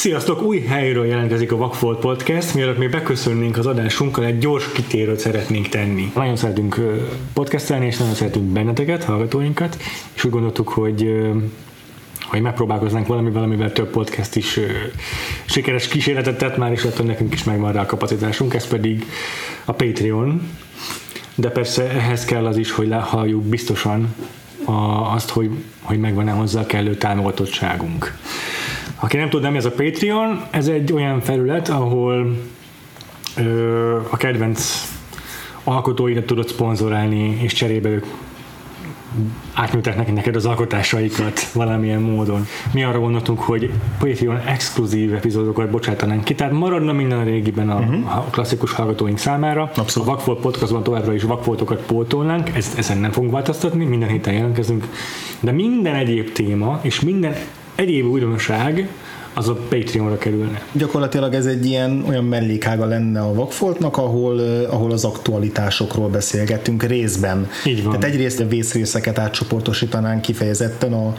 Sziasztok! Új helyről jelentkezik a Vakfolt Podcast. Mielőtt még beköszönnénk az adásunkkal, egy gyors kitérőt szeretnénk tenni. Nagyon szeretünk podcastelni, és nagyon szeretünk benneteket, hallgatóinkat, és úgy gondoltuk, hogy hogy megpróbálkoznánk valami, valamivel több podcast is ö, sikeres kísérletet tett már, és attól nekünk is megvan rá a kapacitásunk, ez pedig a Patreon. De persze ehhez kell az is, hogy lehalljuk biztosan a, azt, hogy, hogy megvan-e hozzá kellő támogatottságunk. Aki nem tud, nem ez a Patreon, ez egy olyan felület, ahol ö, a kedvenc alkotóidat tudod szponzorálni, és cserébe ők átnyújták neki neked az alkotásaikat valamilyen módon. Mi arra gondoltunk, hogy Patreon exkluzív epizódokat bocsátanánk ki, tehát maradna minden a régiben a, uh-huh. a klasszikus hallgatóink számára. Abszolút. A Vakfolt podcastban továbbra is vakfoltokat pótolnánk, ezt, ezen nem fogunk változtatni, minden héten jelentkezünk, de minden egyéb téma és minden egyéb újdonság az a Patreonra kerülne. Gyakorlatilag ez egy ilyen olyan mellékága lenne a Vakfoltnak, ahol, eh, ahol az aktualitásokról beszélgetünk részben. Így van. Tehát egyrészt a vészrészeket átcsoportosítanánk kifejezetten a,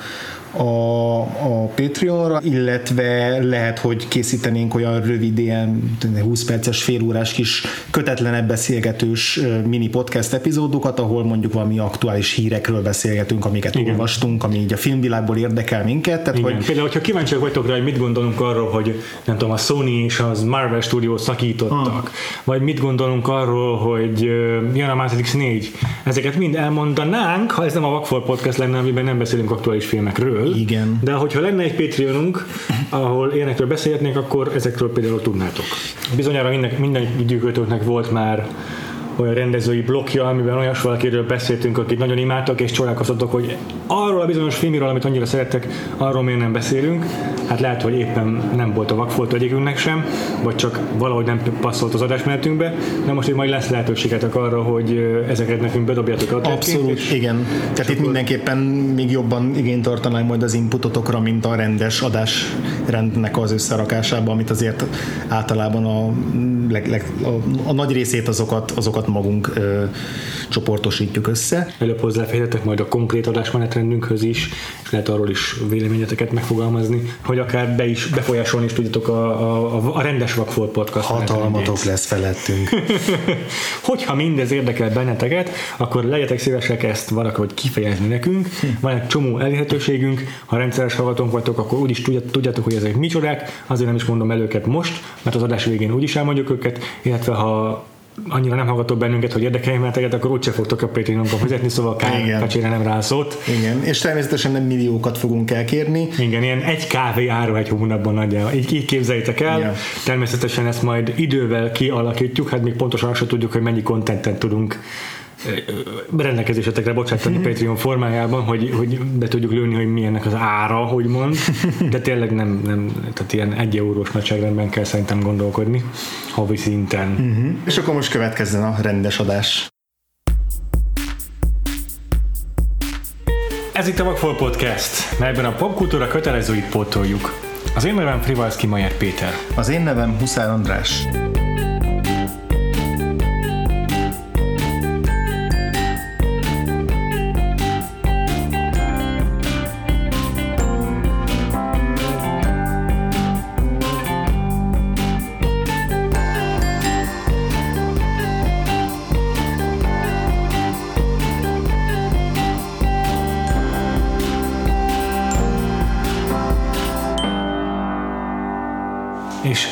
a, a Patreonra, illetve lehet, hogy készítenénk olyan rövid, ilyen 20 perces, félórás kis kötetlenebb beszélgetős mini podcast epizódokat, ahol mondjuk valami aktuális hírekről beszélgetünk, amiket Igen. olvastunk, ami így a filmvilágból érdekel minket. Tehát, Igen. hogy Például, hogyha kíváncsiak vagytok rá, hogy mit gondolunk arról, hogy nem tudom, a Sony és az Marvel Studio szakítottak, Ah. vagy mit gondolunk arról, hogy jön a Matrix 4, ezeket mind elmondanánk, ha ez nem a Vakfolt Podcast lenne, amiben nem beszélünk aktuális filmekről. Igen. De hogyha lenne egy Patreonunk, ahol ilyenekről beszélhetnénk, akkor ezekről például tudnátok. Bizonyára minden, minden gyűjtőtöknek volt már olyan rendezői blokja, amiben olyas valakiről beszéltünk, akit nagyon imádtak, és csodálkoztatok, hogy arról a bizonyos filmről, amit annyira szerettek, arról miért nem beszélünk. Hát lehet, hogy éppen nem volt a vakfolt egyikünknek sem, vagy csak valahogy nem passzolt az adásmenetünkbe, de most itt majd lesz lehetőségetek arra, hogy ezeket nekünk bedobjátok a Abszolút, és igen. Tehát itt mindenképpen még jobban igényt tartanánk majd az inputotokra, mint a rendes adásrendnek az összerakásába, amit azért általában a, leg, leg, a, a nagy részét azokat, azokat magunk ö, csoportosítjuk össze. Előbb hozzáférhetek majd a konkrét adásmenetrendünkhöz is, és lehet arról is véleményeteket megfogalmazni, hogy akár be is befolyásolni is tudjátok a, a, a, rendes Vakfolt podcast Hatalmatok lesz felettünk. Hogyha mindez érdekel benneteket, akkor legyetek szívesek ezt valahogy kifejezni nekünk. Van egy csomó elérhetőségünk, ha rendszeres hallgatónk vagytok, akkor úgyis tudját- tudjátok, hogy ezek micsodák, azért nem is mondom el őket most, mert az adás végén úgyis elmondjuk őket, illetve ha annyira nem hallgatok bennünket, hogy érdekelj benneteket, akkor úgyse fogtok a Patreonkon fizetni, szóval kár, kacsére nem rászót. Igen, és természetesen nem milliókat fogunk elkérni. Igen, ilyen egy kávé áru egy hónapban nagyjából. Így, így képzeljétek el. Ja. Természetesen ezt majd idővel kialakítjuk, hát még pontosan azt sem tudjuk, hogy mennyi kontentet tudunk rendelkezésetekre bocsátani. Patreon formájában, hogy, hogy be tudjuk lőni, hogy milyennek az ára, hogy mond, de tényleg nem, nem tehát ilyen egy eurós nagyságrendben kell szerintem gondolkodni, havi szinten. Mhm. És akkor most következzen a rendes adás. Ez itt a Vakfol Podcast, melyben a popkultúra kötelezőit pótoljuk. Az én nevem Frivalszki Majer Péter. Az én nevem Huszár András.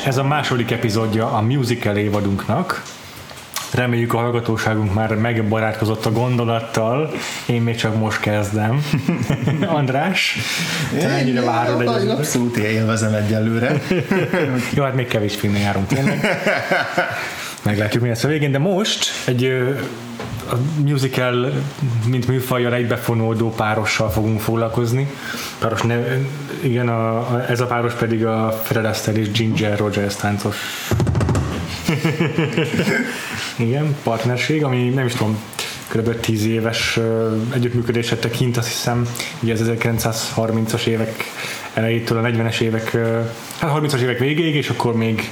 Ez a második epizódja a musical évadunknak. Reméljük a hallgatóságunk már megbarátkozott a gondolattal. Én még csak most kezdem. András, te mennyire várod egy... Abszolút élvezem egyelőre. Jó, hát még kevés filmnél járunk tényleg. Meglátjuk, mi lesz a végén, de most egy a musical, mint műfajjal egybefonódó párossal fogunk foglalkozni. Páros ne, igen, a, a, ez a páros pedig a Fred Astaire és Ginger Rogers táncos igen, partnerség, ami nem is tudom, kb. 10 éves együttműködésre tekint, azt hiszem, ugye az 1930-as évek elejétől a 40-es évek, hát 30-as évek végéig, és akkor még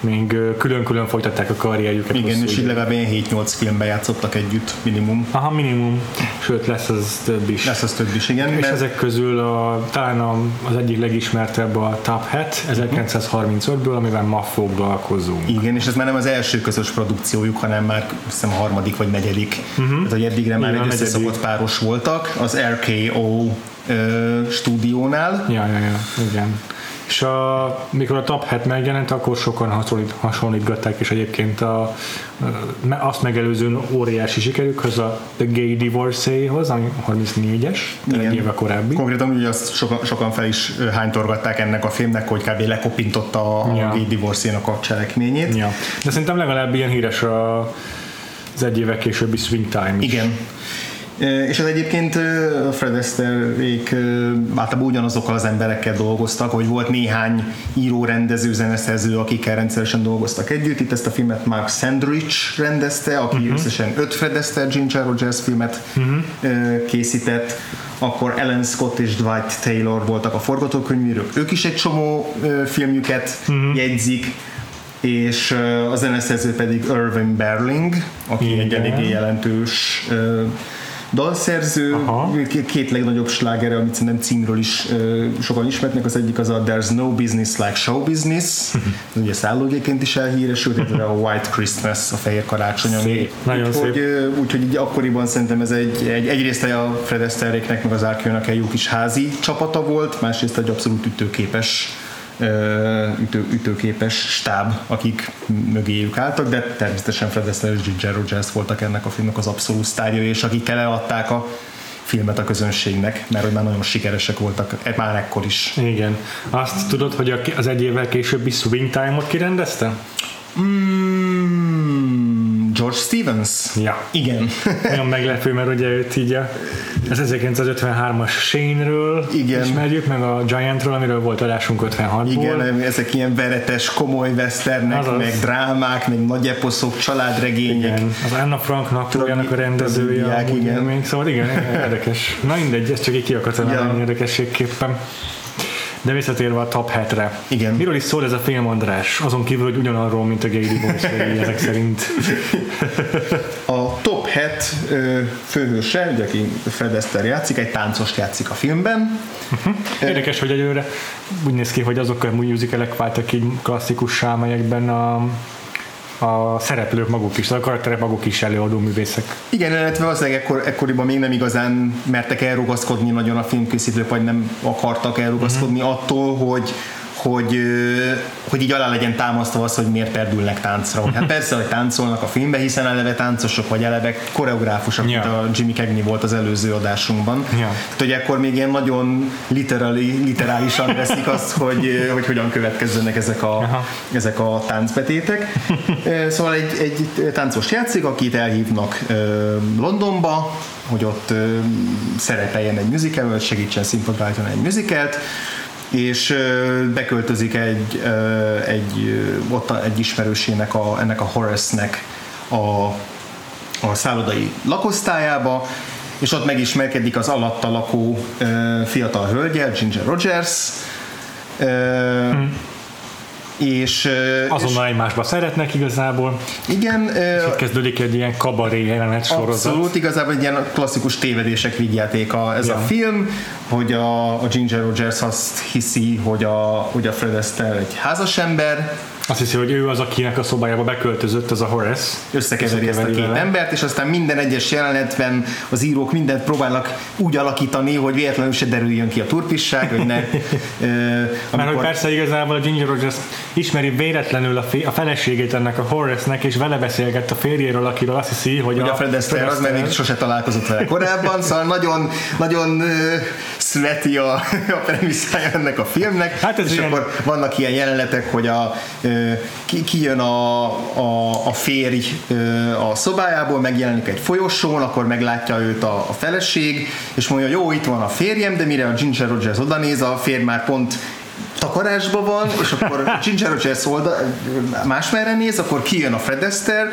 még külön-külön folytatták a karrierjüket. Igen, hosszú és így legalább ilyen 7-8 filmben játszottak együtt, minimum. Aha, minimum, sőt lesz az több is. Lesz az több is, igen. És mert- ezek közül a, talán a, az egyik legismertebb a Top Hat 1935-ből, amivel ma foglalkozunk. Igen, és ez már nem az első közös produkciójuk, hanem már hiszem a harmadik vagy negyedik. Uh-huh. Tehát, hogy eddigre már Igen, egy összeszokott páros voltak az RKO ö, stúdiónál. Ja, ja, ja, igen. És a, mikor a Top Hat megjelent, akkor sokan hasonlít, hasonlítgatták, és egyébként a, a, azt megelőzően óriási sikerükhöz, a The Gay Divorcee-hoz, ami 34-es, tehát egy éve korábbi. Konkrétan ugye azt sokan, sokan fel is hánytorgatták ennek a filmnek, hogy kb. lekopintotta a Ja. ja. gay divorce a cselekményét. Ja. De szerintem legalább ilyen híres a, az egy évek későbbi Swing Time is. Igen. És ez egyébként Fred Astaireék ö, általában ugyanazokkal az emberekkel dolgoztak, hogy volt néhány író, rendező, zeneszerző, akikkel rendszeresen dolgoztak együtt. Itt ezt a filmet Mark Sandrich rendezte, aki uh-huh. összesen öt Fred Astaire Ginger Rogers filmet uh-huh. készített. Akkor Ellen Scott és Dwight Taylor voltak a forgatókönyvírók. Ők is egy csomó filmjüket uh-huh. jegyzik és a zeneszerző pedig Irving Berling, aki egy Igen. eléggé jelentős dalszerző, Aha. Két legnagyobb slágere, amit szerintem címről is ö, sokan ismernek, az egyik az a There's no business like show business, Ez ugye szállógéként is elhíresült, illetve a White Christmas, a fehér karácsony, ami Szép. Nagyon úgyhogy, szép. úgyhogy így akkoriban szerintem ez egy, egy egyrészt a Fred Astaireéknek, meg az Arkeónak egy jó kis házi csapata volt, másrészt egy abszolút ütőképes ütő, ütőképes stáb, akik mögéjük álltak, de természetesen Fred Astaire és Ginger Rogers voltak ennek a filmnek az abszolút sztárjai, és akik eladták a filmet a közönségnek, mert hogy már nagyon sikeresek voltak, e- már ekkor is. Igen. Azt tudod, hogy az egy évvel későbbi Swing Time-ot kirendezte? Mm, George Stevens? Ja. Igen. Nagyon meglepő, mert ugye őt így a, az 1953-as Shane-ről Igen. ismerjük, meg a Giantról, amiről volt adásunk 56-ból. Igen, ezek ilyen veretes, komoly westernek, Azaz. meg drámák, meg nagy eposzok, családregények. Igen, az Anna Franknak Trójának a rendezője. amúgy igen. Még, szóval igen, érdekes. Na mindegy, ezt csak így ki akartam Ja. érdekességképpen. De visszatérve a Top Hat-re. Igen. Miről is szól ez a film, András? Azon kívül, hogy ugyanarról, mint a Gay Divorce, ezek szerint. A Top Hat ö, főhőse, ugye, aki Fred Astaire játszik, egy táncost játszik a filmben. Érdekes, hogy egyőre úgy néz ki, hogy azok a musicalek váltak így klasszikussá, amelyekben a, a szereplők maguk is, a karakterek maguk is előadó művészek. Igen, illetve valószínűleg ekkor, ekkoriban még nem igazán mertek elrugaszkodni nagyon a filmkészítők, vagy nem akartak elrugaszkodni uh-huh. attól, hogy hogy, hogy így alá legyen támasztva az, hogy miért perdülnek táncra. Hogy Hát persze, hogy táncolnak a filmben, hiszen eleve táncosok vagy eleve koreográfusok, Ja. mint a Jimmy Cagney volt az előző adásunkban. Ja. Tehát, hogy akkor még ilyen nagyon literali, literálisan veszik azt, hogy, hogy hogyan következzenek ezek a, Aha. ezek a táncbetétek. Szóval egy, egy táncos játszik, akit elhívnak Londonba, hogy ott szerepeljen egy musicalben, vagy segítsen színpadra egy musicalt, és beköltözik egy, egy, ott egy ismerősének, a, ennek a Horace-nek a, a szállodai lakosztályába, és ott megismerkedik az alatta lakó fiatal hölgyel, Ginger Rogers, ö, és, ö, és Azonnal egymásba szeretnek igazából. igen, ö, Itt kezdődik egy ilyen kabaré jelenet sorozat. Abszolút, igazából egy ilyen klasszikus tévedések vigyátéka ez Ja. a film, hogy a, a Ginger Rogers azt hiszi, hogy a, hogy a Fred Astaire egy házas ember, Azt hiszi, hogy ő az, akinek a szobájába beköltözött, ez a Horace. összekeveri ezt a két vele. embert, és aztán minden egyes jelenetben az írók mindent próbálnak úgy alakítani, hogy véletlenül se derüljön ki a turpisság, hogy ne... ö, Mert hogy persze igazából a Ginger Rogers ismeri véletlenül a, fi- a feleségét ennek a Horace-nek, és vele beszélgett a férjéről, akiről azt hiszi, hogy, hogy a Fred Astaire az, mert még sose találkozott vele korábban, szóval nagyon, nagyon sweaty a, a premisszája ennek a filmnek, Hát ez és ilyen- akkor vannak ilyen jelenetek, hogy a, ö, ki, kijön a, a, a férj a szobájából, megjelenik egy folyosón, akkor meglátja őt a, a feleség, és mondja, jó, itt van a férjem, de mire a Ginger Rogers odanéz, a férj már pont takarásban van, és akkor Ginger Rogers oldal, másmerre néz, akkor kijön a Fred Astaire,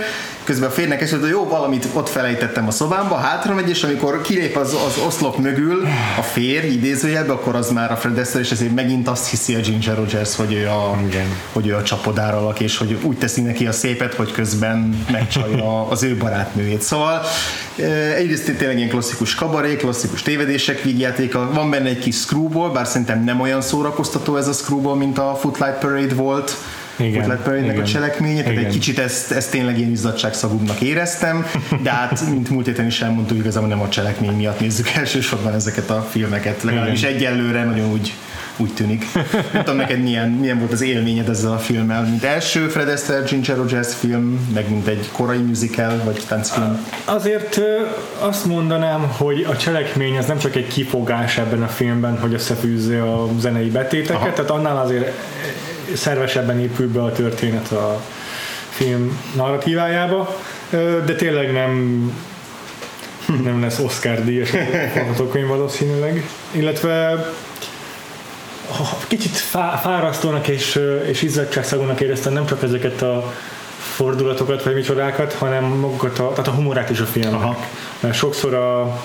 közben a férnek esett, hogy jó, valamit ott felejtettem a szobámba, hátra megy, és amikor kilép az, az oszlop mögül a férj idézőjelbe, akkor az már a Fred Astaire, és ezért megint azt hiszi a Ginger Rogers, hogy ő a, Igen. hogy ő a csapodár alak, és hogy úgy teszi neki a szépet, hogy közben megcsalja az ő barátnőjét. Szóval egyrészt tényleg ilyen klasszikus kabaré, klasszikus tévedések vígjátéka, van benne egy kis screwball, bár szerintem nem olyan szórakoztató ez a screwball, mint a Footlight Parade volt, Igen, Footlight Parade-nek a igen. cselekménye, tehát egy Igen. kicsit ezt, ezt tényleg ilyen izzadságszagúbbnak éreztem, de hát, mint múlt héten is elmondtuk, igazából nem a cselekmény miatt nézzük elsősorban ezeket a filmeket, legalábbis egyelőre nagyon úgy úgy tűnik. Nem tudom neked milyen, milyen volt az élményed ezzel a filmmel, mint első Fred Astaire, Ginger Rogers film, meg mint egy korai musical, vagy táncfilm. Azért azt mondanám, hogy a cselekmény az nem csak egy kifogás ebben a filmben, hogy összefűzze a zenei betéteket, Aha. tehát annál azért szervesebben épül be a történet a film narratívájába, de tényleg nem nem lesz Oscar díjas forgatókönyv valószínűleg, illetve kicsit fá, fárasztónak és, és izzadságszagúnak éreztem nem csak ezeket a fordulatokat, vagy micsodákat, hanem magukat a, tehát a humorát is a filmnek. Aha. Mert sokszor a,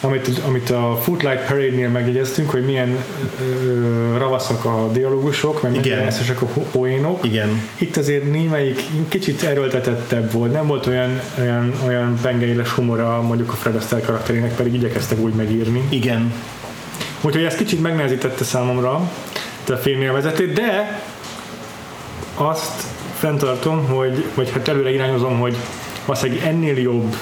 amit, amit a Footlight Parade-nél megjegyeztünk, hogy milyen ö, ravaszak a dialógusok, meg eszesek a poénok. Igen. Itt azért némelyik kicsit erőltetettebb volt, nem volt olyan, olyan, olyan pengeiles humora mondjuk a Fred Astaire karakterének, pedig igyekeztek úgy megírni. Igen. Úgyhogy ez kicsit megnehezítette számomra a filmélvezetét, de azt fenntartom, hogy, vagy hát előre irányozom, hogy valószínűleg ennél jobb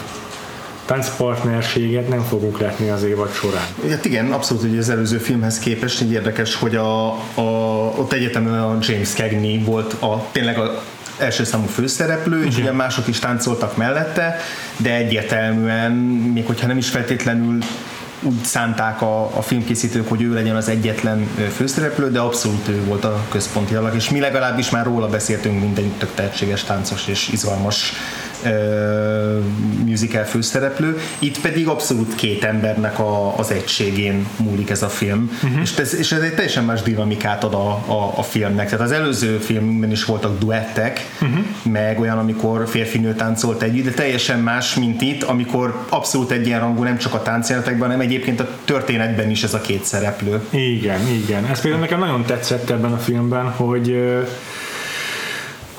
táncpartnerséget nem fogunk látni az évad során. Hát igen, abszolút ugye az előző filmhez képest így érdekes, hogy a, a, ott egyetemen a James Cagney volt a, tényleg a első számú főszereplő, és ugye mások is táncoltak mellette, de egyértelműen, még hogyha nem is feltétlenül úgy szánták a, a filmkészítők, hogy ő legyen az egyetlen főszereplő, de abszolút ő volt a központi alak, és mi legalábbis már róla beszéltünk, mint egy tök tehetséges táncos és izgalmas musical főszereplő. Itt pedig abszolút két embernek a, az egységén múlik ez a film, uh-huh. és, ez, és ez egy teljesen más dinamikát ad a, a, a filmnek. Tehát az előző filmben is voltak duettek, uh-huh. meg olyan, amikor férfinő táncolt együtt, de teljesen más, mint itt, amikor abszolút egyenrangú nem csak a táncjelenetekben, hanem egyébként a történetben is ez a két szereplő. Igen, igen. Ez például nekem nagyon tetszett ebben a filmben, hogy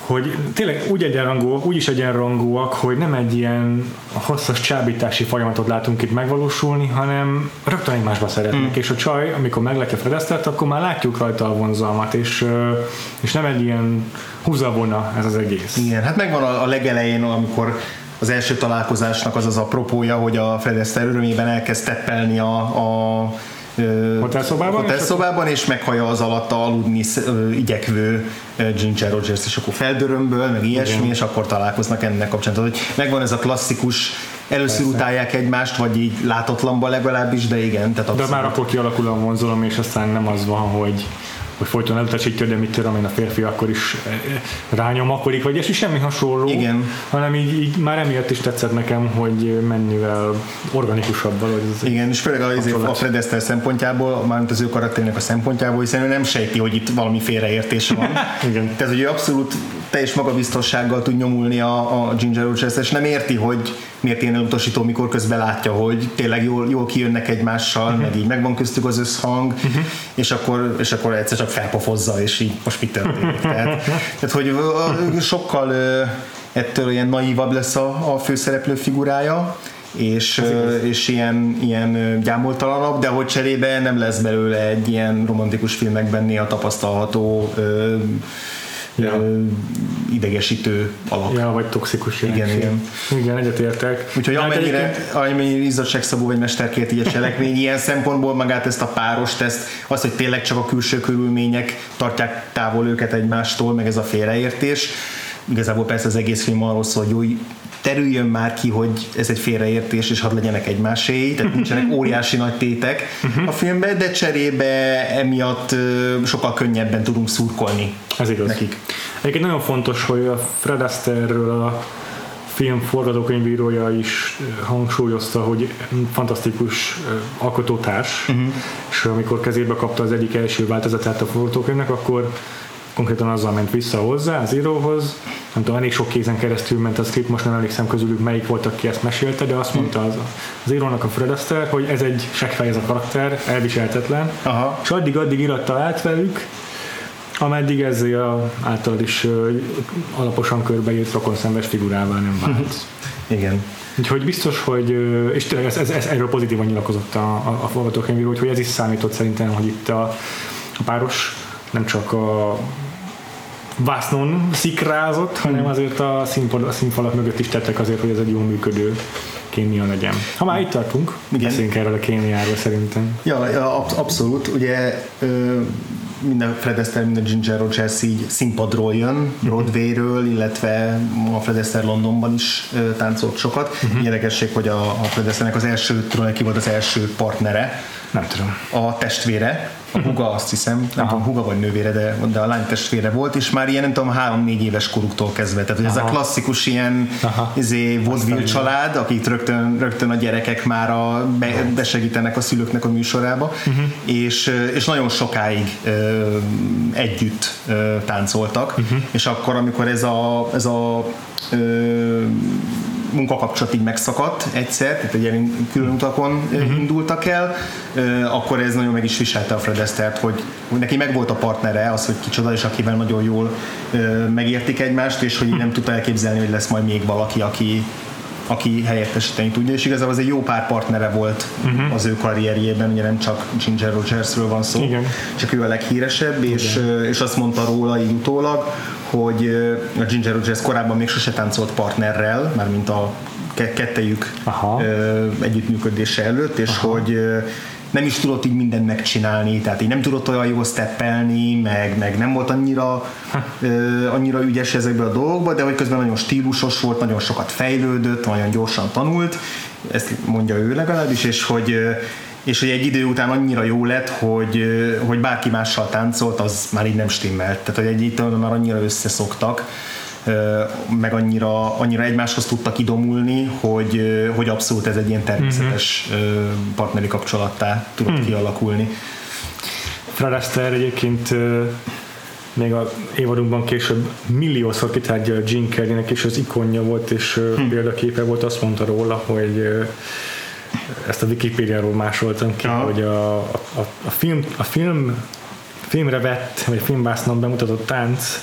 hogy tényleg úgy egyenrangúak, úgy is egyenrangúak, hogy nem egy ilyen hosszas csábítási folyamatot látunk itt megvalósulni, hanem rögtön egymásba szeretnek, és a csaj, amikor meglátja Fred Astaire-t, akkor már látjuk rajta a vonzalmat, és, és nem egy ilyen húzavona ez az egész. Igen, hát megvan a, a legelején, amikor az első találkozásnak az az apropója, hogy a Fred Astaire örömében elkezd teppelni a, a ö, Hotelszobában, és hotelszobában, és meghallja az alatta aludni igyekvő Ginger Rogers, és akkor feldörömböl, meg ilyesmi, Igen. és akkor találkoznak ennek kapcsán. Tehát, hogy megvan ez a klasszikus, először Persze. utálják egymást, vagy így látatlanban legalábbis, de igen. Tehát De abszolút. már akkor kialakul a vonzalom, és aztán nem az van, hogy hogy folyton elutasítja, de mit tudom én, a férfi akkor is eh, rányomakodik, vagy és semmi hasonló, Igen. hanem így, így, már emiatt is tetszett nekem, hogy mennyivel organikusabb valahogy ez. Igen, és főleg az a Fred Astaire szempontjából, mármint az ő karakterének a szempontjából, hiszen ő nem sejti, hogy itt valami félreértés van. Igen. Tehát, hogy ő abszolút teljes magabiztossággal tud nyomulni a, a Ginger Rogers, és nem érti, hogy miért ilyen elutasító, mikor közben látja, hogy tényleg jól, jól kijönnek egymással, meg így megvan köztük az összhang, és, akkor, és akkor egyszer csak felpofozza, és így most mi történik. Tehát, tehát hogy sokkal ettől ilyen naívabb lesz a, a főszereplő figurája, és, és ilyen, ilyen gyámoltalanabb, de hogy cserébe nem lesz belőle egy ilyen romantikus filmekben néha tapasztalható ö, Ja. idegesítő alak. Ja, vagy toxikus Igen, jelenség. igen. Igen, egyetértek. Úgyhogy Hát amennyire, egyébként- amennyire izzadságszabú vagy mesterkért így a cselekmény, ilyen szempontból magát ezt a párost, ezt, az, hogy tényleg csak a külső körülmények tartják távol őket egymástól, meg ez a félreértés. Igazából persze az egész film arról szól, hogy jó, terüljön már ki, hogy ez egy félreértés, és hadd legyenek egymásé, tehát nincsenek óriási nagy tétek a filmben, de cserébe emiatt sokkal könnyebben tudunk szurkolni Ez igaz. nekik. Egyébként nagyon fontos, hogy a Fred Astaire-ről a film forgatókönyvírója is hangsúlyozta, hogy fantasztikus alkotótárs, uh-huh. és amikor kezébe kapta az egyik első változatát a forgatókönyvnek, akkor konkrétan azzal ment vissza hozzá az íróhoz, nem tudom, elég sok kézen keresztül ment a script, most nem emlékszem közülük melyik volt, aki ezt mesélte, de azt mondta az, az írónak a Fred Astaire, hogy ez egy seggfej ez a karakter, elviselhetetlen, Aha. és addig-addig iratta át velük, ameddig ez a általad is ö, alaposan körbeírt rokonszenves figurává nem vált. Igen. Úgyhogy biztos, hogy, és tényleg ez, ez, ez erről pozitívan nyilakozott a, a, a forgatókönyvíró, hogy ez is számított szerintem, hogy itt a, a páros nem csak a vásznon szikrázott, hanem azért a, színpad, a színfalak mögött is tettek azért, hogy ez egy jól működő kémia legyen. Ha már itt tartunk, Igen. beszéljünk erről a kémiáról szerintem. Ja, ja absz- abszolút. Ugye ö, minden Fred Astaire, minden Ginger Rogers így színpadról jön, Broadwayről, illetve a Fred Astaire Londonban is ö, táncolt sokat. Uh-huh. Érdekesség, hogy a, a Fred Astaire-nek az első, ki volt az első partnere, Nem tudom. a testvére, a huga azt hiszem, nem tudom, huga vagy nővére, de, de a lány testvére volt, és már ilyen nem tudom, három-négy éves koruktól kezdve. Tehát hogy ez a Aha. klasszikus ilyen Aha. izé, vaudeville család, akit rögtön, rögtön a gyerekek már a, be, besegítenek a szülőknek a műsorába, uh-huh. és, és nagyon sokáig ö, együtt ö, táncoltak, uh-huh. és akkor, amikor ez a, ez a ö, munkakapcsolat így megszakadt egyszer, tehát egy ilyen külön utakon uh-huh. indultak el, ö, akkor ez nagyon meg is viselte a Fred Astaire-t, hogy, neki megvolt a partnere, az, hogy kicsoda, és akivel nagyon jól ö, megértik egymást, és hogy nem tudta elképzelni, hogy lesz majd még valaki, aki, aki helyettesíteni tudja, és igazából az egy jó pár partnere volt uh-huh. az ő karrierjében, ugye nem csak Ginger Rogersről van szó, Igen. csak ő a leghíresebb, és, ö, és azt mondta róla így utólag, hogy a Ginger Rogers korábban még sose táncolt partnerrel, mármint a ke- kettejük Aha. együttműködése előtt, és Aha. hogy nem is tudott így mindent megcsinálni, tehát így nem tudott olyan jól steppelni, meg, meg nem volt annyira, ö, annyira ügyes ezekben a dolgokban, de hogy közben nagyon stílusos volt, nagyon sokat fejlődött, nagyon gyorsan tanult, ezt mondja ő legalábbis, és hogy ö, és hogy egy idő után annyira jó lett, hogy, hogy bárki mással táncolt, az már így nem stimmelt. Tehát, hogy egy idő után már annyira összeszoktak, meg annyira, annyira egymáshoz tudtak idomulni, hogy, hogy abszolút ez egy ilyen természetes ö, partneri kapcsolattá tudott kialakulni. Fred Astaire egyébként még a évadunkban később milliószor kitárgya a Gene Kellynek, és az ikonja volt, és hm. példaképe volt, azt mondta róla, hogy ezt a Wikipédiáról másoltam ki, Aha. hogy a, a, a, film, a film filmre vett, vagy filmbásznon bemutatott tánc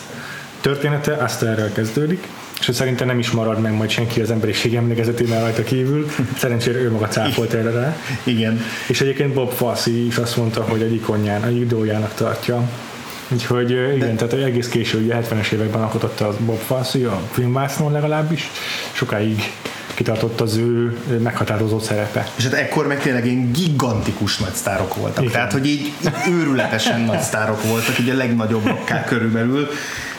története Astaire-rel kezdődik, és hogy szerintem nem is marad meg majd senki az emberiség emlékezetében rajta kívül. Szerencsére ő maga cáfolt erre rá. Igen. És egyébként Bob Fosse is azt mondta, hogy egy ikonján, egy idójának tartja. Úgyhogy igen, tehát egész késő, ugye 70-es években alkototta a Bob Fosse, a filmvásznon legalábbis, sokáig kitartott az ő meghatározó szerepe. És hát ekkor meg tényleg ilyen gigantikus nagy sztárok voltak. Igen. Tehát, hogy így, így őrületesen nagy sztárok voltak, így a legnagyobbakká körülbelül,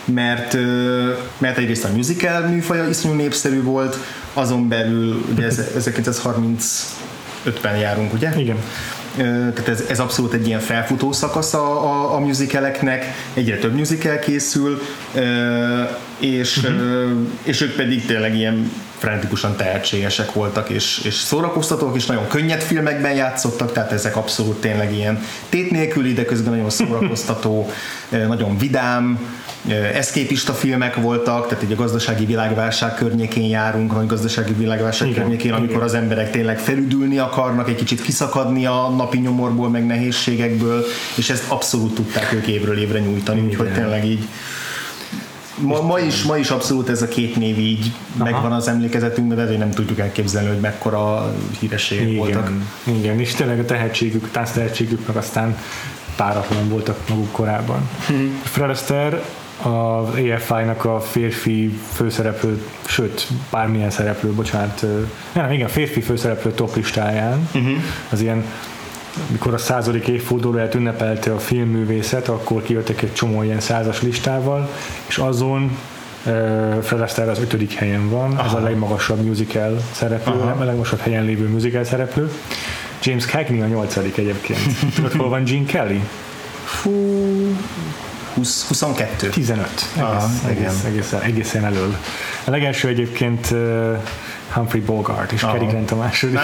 mert, mert egyrészt a musical műfaja iszonyú népszerű volt, azon belül ugye ez, 1950-ben járunk, ugye? Igen. Tehát ez, ez abszolút egy ilyen felfutó szakasz a, a, a musicaleknek, egyre több musical készül, és, uh-huh. és ők pedig tényleg ilyen frenetikusan tehetségesek voltak, és, és szórakoztatók, és nagyon könnyed filmekben játszottak, tehát ezek abszolút tényleg ilyen tét nélküli, de közben nagyon szórakoztató, ö, nagyon vidám, ö, eszképista filmek voltak, tehát egy a gazdasági világválság környékén járunk, a gazdasági világválság Igen, környékén, amikor igen. az emberek tényleg felüdülni akarnak, egy kicsit kiszakadni a napi nyomorból, meg nehézségekből, és ezt abszolút tudták ők évről évre nyújtani, úgyhogy tényleg így Ma, ma, is, ma is abszolút ez a két név így Aha. megvan az emlékezetünkben, de azért nem tudjuk elképzelni, hogy mekkora hírességek voltak. Igen, és tényleg a tehetségük, a tehetségük meg aztán páratlan voltak maguk korábban. Hmm. Fred Astaire az AFI-nak a férfi főszereplő, sőt, bármilyen szereplő, bocsánat, nem, igen, férfi főszereplő top listáján, uh-huh. az ilyen mikor a századik évfordulóját ünnepelte a filmművészet, akkor kijöttek egy csomó ilyen százas listával, és azon uh, Fred Astaire az ötödik helyen van, Aha. ez a legmagasabb musical szereplő, Aha. a legmagasabb helyen lévő musical szereplő. James Cagney a nyolcadik egyébként. Tudod, hol van Gene Kelly? Fú, 20, 22. 15. Aha, Egész, igen. egész, egészen, egészen elől. A legelső egyébként uh, Humphrey Bogart és Cary Grant a második.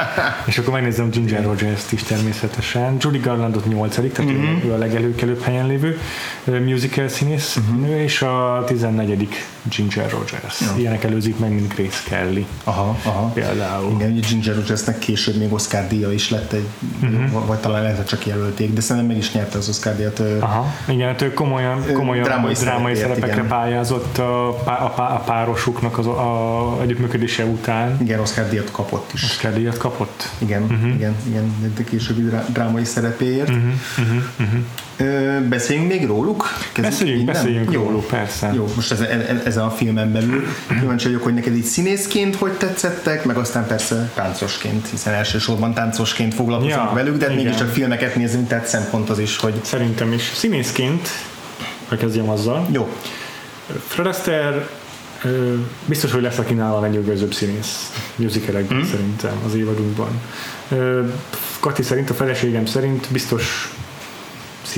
és akkor megnézem Ginger Rogers-t is természetesen. Judy Garlandot nyolcadik, tehát uh-huh. ő a legelőkelőbb helyen lévő musical színész uh-huh. nő, és a 14. Ginger Rogers. Ja. Ilyenek előzik meg, mint Grace Kelly. Aha, aha. Például. Igen, ugye Ginger Rogersnek később még Oscar díja is lett egy, uh-huh. vagy talán lehet, csak jelölték, de szerintem meg is nyerte az Oscar díjat. Aha, igen, hát ő komolyan, komolyan drámai, drámai szerepekre igen. pályázott a, a, a, a párosuknak az a, a együttműködése után. Igen, Oscar díjat kapott is. Oscar díjat kapott? Igen, uh-huh. igen, igen, de későbbi drámai szerepéért. Uh-huh, uh-huh, uh-huh. Ö, beszéljünk még róluk? Kezdjük beszéljünk, innen? beszéljünk Jó. róluk, persze. Jó, most ez, ez a filmen belül. Kíváncsi vagyok, hogy neked így színészként hogy tetszettek, meg aztán persze táncosként, hiszen elsősorban táncosként foglalkozunk ja, velük, de mégis csak filmeket nézünk, tehát szempont az is, hogy... Szerintem is. Színészként, ha kezdjem azzal. Jó. Fred Astaire biztos, hogy lesz, aki nála a legnyűgözőbb színész musicalekben mm. szerintem az évadunkban. Kati szerint, a feleségem szerint biztos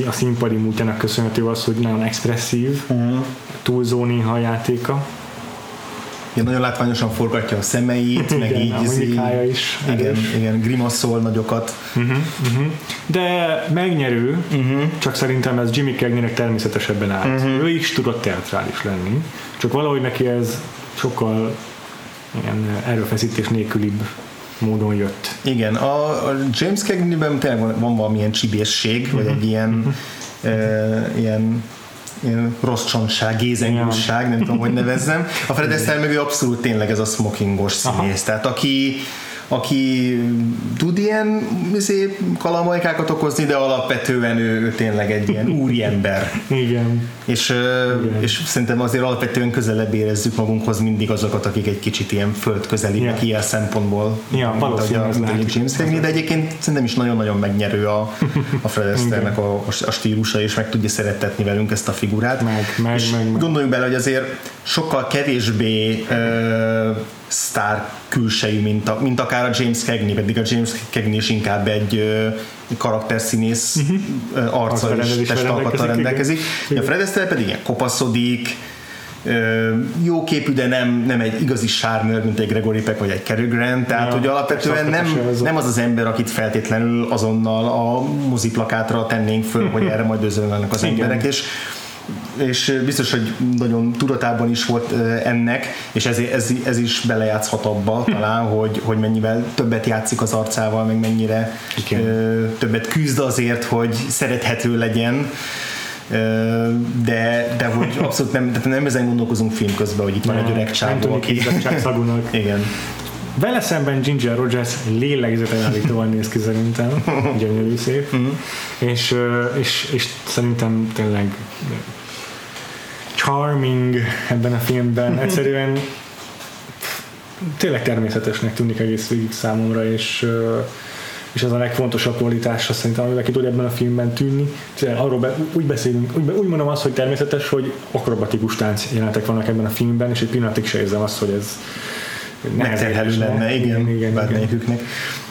a színpadi múltjának köszönhető az, hogy nagyon expresszív, uh-huh. túlzó néha a játéka. Igen, nagyon látványosan forgatja a szemeit, meg igen, így, a izé- is. Igen, igen, grimaszol nagyokat. Uh-huh, uh-huh. De megnyerő, uh-huh. csak szerintem ez Jimmy Cagney-nek természetesebben állt. Uh-huh. Ő is tudott teatrális lenni, csak valahogy neki ez sokkal ilyen erőfeszítés nélkülibb módon jött. Igen, a, a James Cagney-ben tényleg van, van valamilyen csibészség, uh-huh. vagy egy ilyen, uh, ilyen ilyen rossz csontság, gézengusság, nem tudom, hogy nevezzem. A Fred Astaire meg ő abszolút tényleg ez a smokingos színész, Aha. tehát aki aki tud ilyen izé, kalamajkákat okozni, de alapvetően ő, ő tényleg egy ilyen úriember. Igen. És, Igen. és szerintem azért alapvetően közelebb érezzük magunkhoz mindig azokat, akik egy kicsit ilyen földközeliek yeah. ilyen szempontból. Ja, valószínűleg a, James Cagney, de egyébként szerintem is nagyon-nagyon megnyerő a, a Fred Astaire-nek a, a stílusa, és meg tudja szeretetni velünk ezt a figurát. Meg, meg, és meg, meg. gondoljunk bele, hogy azért sokkal kevésbé uh, sztár külsejű, mint, a, mint akár a James Cagney, pedig a James Cagney is inkább egy uh, karakterszínész uh-huh. arccal és testalkattal rendelkezik. A Fred Astaire pedig ilyen kopaszodik, jó képű, de nem, nem egy igazi sármőr, mint egy Gregory Peck vagy egy Cary Grant, tehát ja, hogy alapvetően nem, nem az az ember, akit feltétlenül azonnal a moziplakátra tennénk föl, hogy erre majd özönlenek az Igen. emberek, és és biztos, hogy nagyon tudatában is volt ennek, és ez, ez, ez is belejátszhat abba talán, hogy, hogy mennyivel többet játszik az arcával, meg mennyire Igen. többet küzd azért, hogy szerethető legyen de, de hogy abszolút nem, tehát nem ezen gondolkozunk film közben, hogy itt van egy öreg csávó, aki... Igen. Vele szemben Ginger Rogers lélegzetelállítóan néz ki szerintem, gyönyörű szép, uh-huh. és, és, és szerintem tényleg charming ebben a filmben. Egyszerűen tényleg természetesnek tűnik egész végig számomra, és és ez a legfontosabb kvalitása szerintem, amivel ki tud ebben a filmben tűnni. Arról be, úgy beszélünk, úgy, úgy mondom azt, hogy természetes, hogy akrobatikus tánc jelenetek vannak ebben a filmben, és egy pillanatig se érzem azt, hogy ez megterhelő lenne, igen, igen, bármelyiküknek.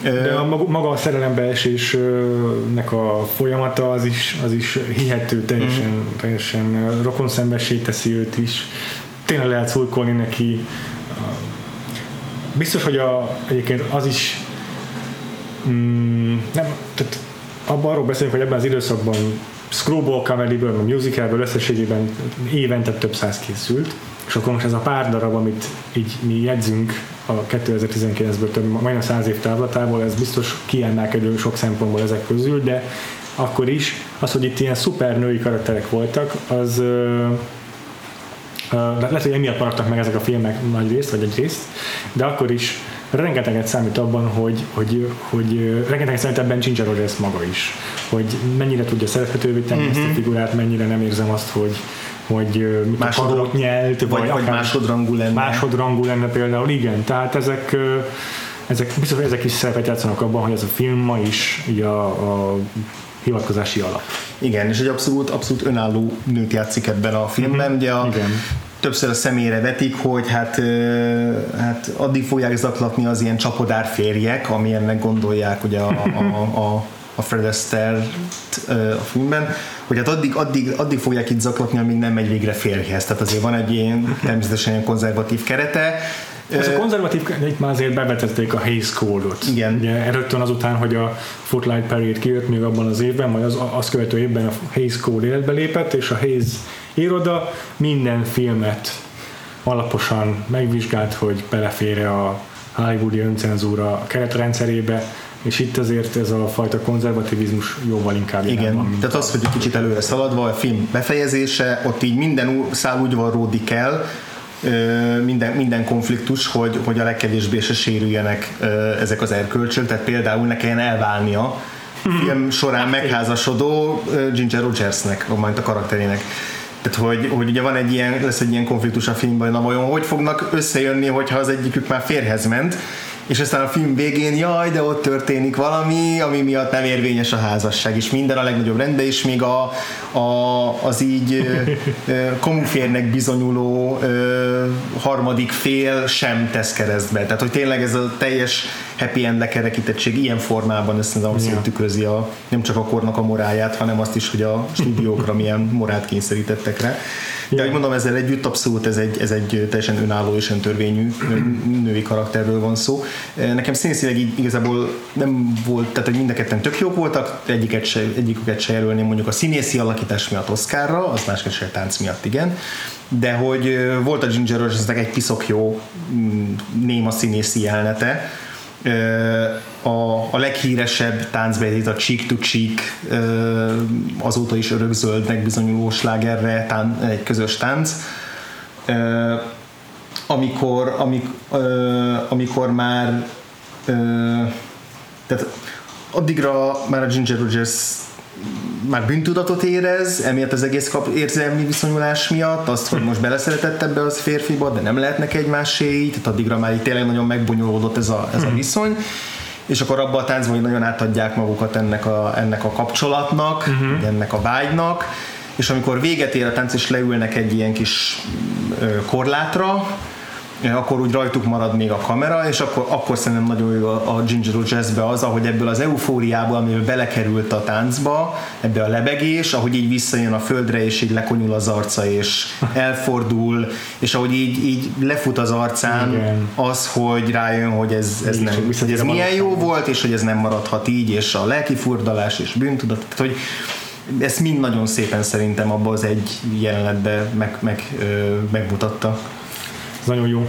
De a maga, a szerelembeesésnek a folyamata az is, az is hihető, teljesen, mm. teljesen rokonszembessé teszi őt is. Tényleg lehet szurkolni neki. Biztos, hogy a, egyébként az is mm, nem, tehát abban arról beszélünk, hogy ebben az időszakban screwball comedyből, a musicalből összességében évente több száz készült, és akkor most ez a pár darab, amit így mi jegyzünk a 2019-ből több, majdnem száz év távlatából, ez biztos kiemelkedő sok szempontból ezek közül, de akkor is az, hogy itt ilyen szuper női karakterek voltak, az Uh, lehet, hogy emiatt maradtak meg ezek a filmek nagy részt, vagy egy részt, de akkor is rengeteget számít abban, hogy, hogy, hogy rengeteget számít ebben Ginger Rogers maga is, hogy mennyire tudja szerethetővé tenni mm-hmm. ezt a mhm. figurát, mennyire nem érzem azt, hogy, hogy Másodrang, nyelt, vagy, vagy, vagy másodrangú lenne. Másodrangú lenne például, igen. Tehát ezek, ezek biztos, hogy ezek is szerepet játszanak abban, hogy ez a film ma is ugye a, a hivatkozási alap. Igen, és egy abszolút, abszolút önálló nőt játszik ebben a filmben. Mm-hmm. Ugye a, Igen többször a személyre vetik, hogy hát, hát addig fogják zaklatni az ilyen csapodár férjek, amilyennek gondolják ugye a, a, a, a Fred astaire a filmben, hogy hát addig, addig, addig fogják itt zaklatni, amíg nem megy végre férjhez. Tehát azért van egy ilyen természetesen ilyen konzervatív kerete, Ez a konzervatív, itt már azért bevetették a Hays Code-ot. Igen. Ugye rögtön azután, hogy a Footlight Parade kijött még abban az évben, majd az, az követő évben a Hays Code életbe lépett, és a Hays iroda minden filmet alaposan megvizsgált, hogy belefér a Hollywoodi öncenzúra keretrendszerébe, és itt azért ez a fajta konzervativizmus jóval inkább Igen, van, tehát az, hogy egy kicsit előre szaladva, a film befejezése, ott így minden szál úgy varródik el, minden, minden konfliktus, hogy, hogy a legkevésbé se sérüljenek ezek az erkölcsök, tehát például ne kelljen elválnia a film során megházasodó Ginger Rogersnek, majd a karakterének. Tehát, hogy, hogy ugye van egy ilyen, lesz egy ilyen konfliktus a filmben, na vajon hogy fognak összejönni, hogyha az egyikük már férhez ment, és aztán a film végén, jaj, de ott történik valami, ami miatt nem érvényes a házasság, és minden a legnagyobb rendben, és még a, a, az így komuférnek bizonyuló ö, harmadik fél sem tesz keresztbe. Tehát, hogy tényleg ez a teljes happy end lekerekítettség ilyen formában ezt az abszolút tükrözi a, nem csak a kornak a moráját, hanem azt is, hogy a stúdiókra milyen morát kényszerítettek rá. De ahogy mondom, ezzel együtt abszolút ez egy, ez egy teljesen önálló és öntörvényű nő- női karakterről van szó. Nekem színészileg igazából nem volt, tehát hogy mind a ketten tök jók voltak, egyiket se, egyiküket se jelölném mondjuk a színészi alakítás miatt Oscarra, az másik se tánc miatt igen, de hogy volt a Ginger Rogersnek egy piszok jó mm, néma színészi jelenete, a, a leghíresebb táncbejét a Cheek to Cheek azóta is örökzöldnek bizonyuló slágerre tán, egy közös tánc. Amikor, amik, amikor már tehát addigra már a Ginger Rogers már bűntudatot érez, emiatt az egész kap érzelmi viszonyulás miatt, azt, hogy most beleszeretett ebbe az férfiba, de nem lehetnek egymásé így, tehát addigra már így tényleg nagyon megbonyolódott ez a, ez a viszony, és akkor abban a táncban hogy nagyon átadják magukat ennek a, ennek a kapcsolatnak, uh-huh. ennek a vágynak, és amikor véget ér a tánc, és leülnek egy ilyen kis korlátra, akkor úgy rajtuk marad még a kamera, és akkor, akkor szerintem nagyon jó a, a Ginger Rogersbe az, ahogy ebből az eufóriából, amiből belekerült a táncba, ebbe a lebegés, ahogy így visszajön a földre, és így lekonyul az arca, és elfordul, és ahogy így, így lefut az arcán Igen. az, hogy rájön, hogy ez, ez, nem, hogy ez milyen jó volt, és hogy ez nem maradhat így, és a lelki furdalás és bűntudat, tehát hogy ezt mind nagyon szépen szerintem abban az egy jelenetben meg, meg, ö, megmutatta. Ez nagyon jó.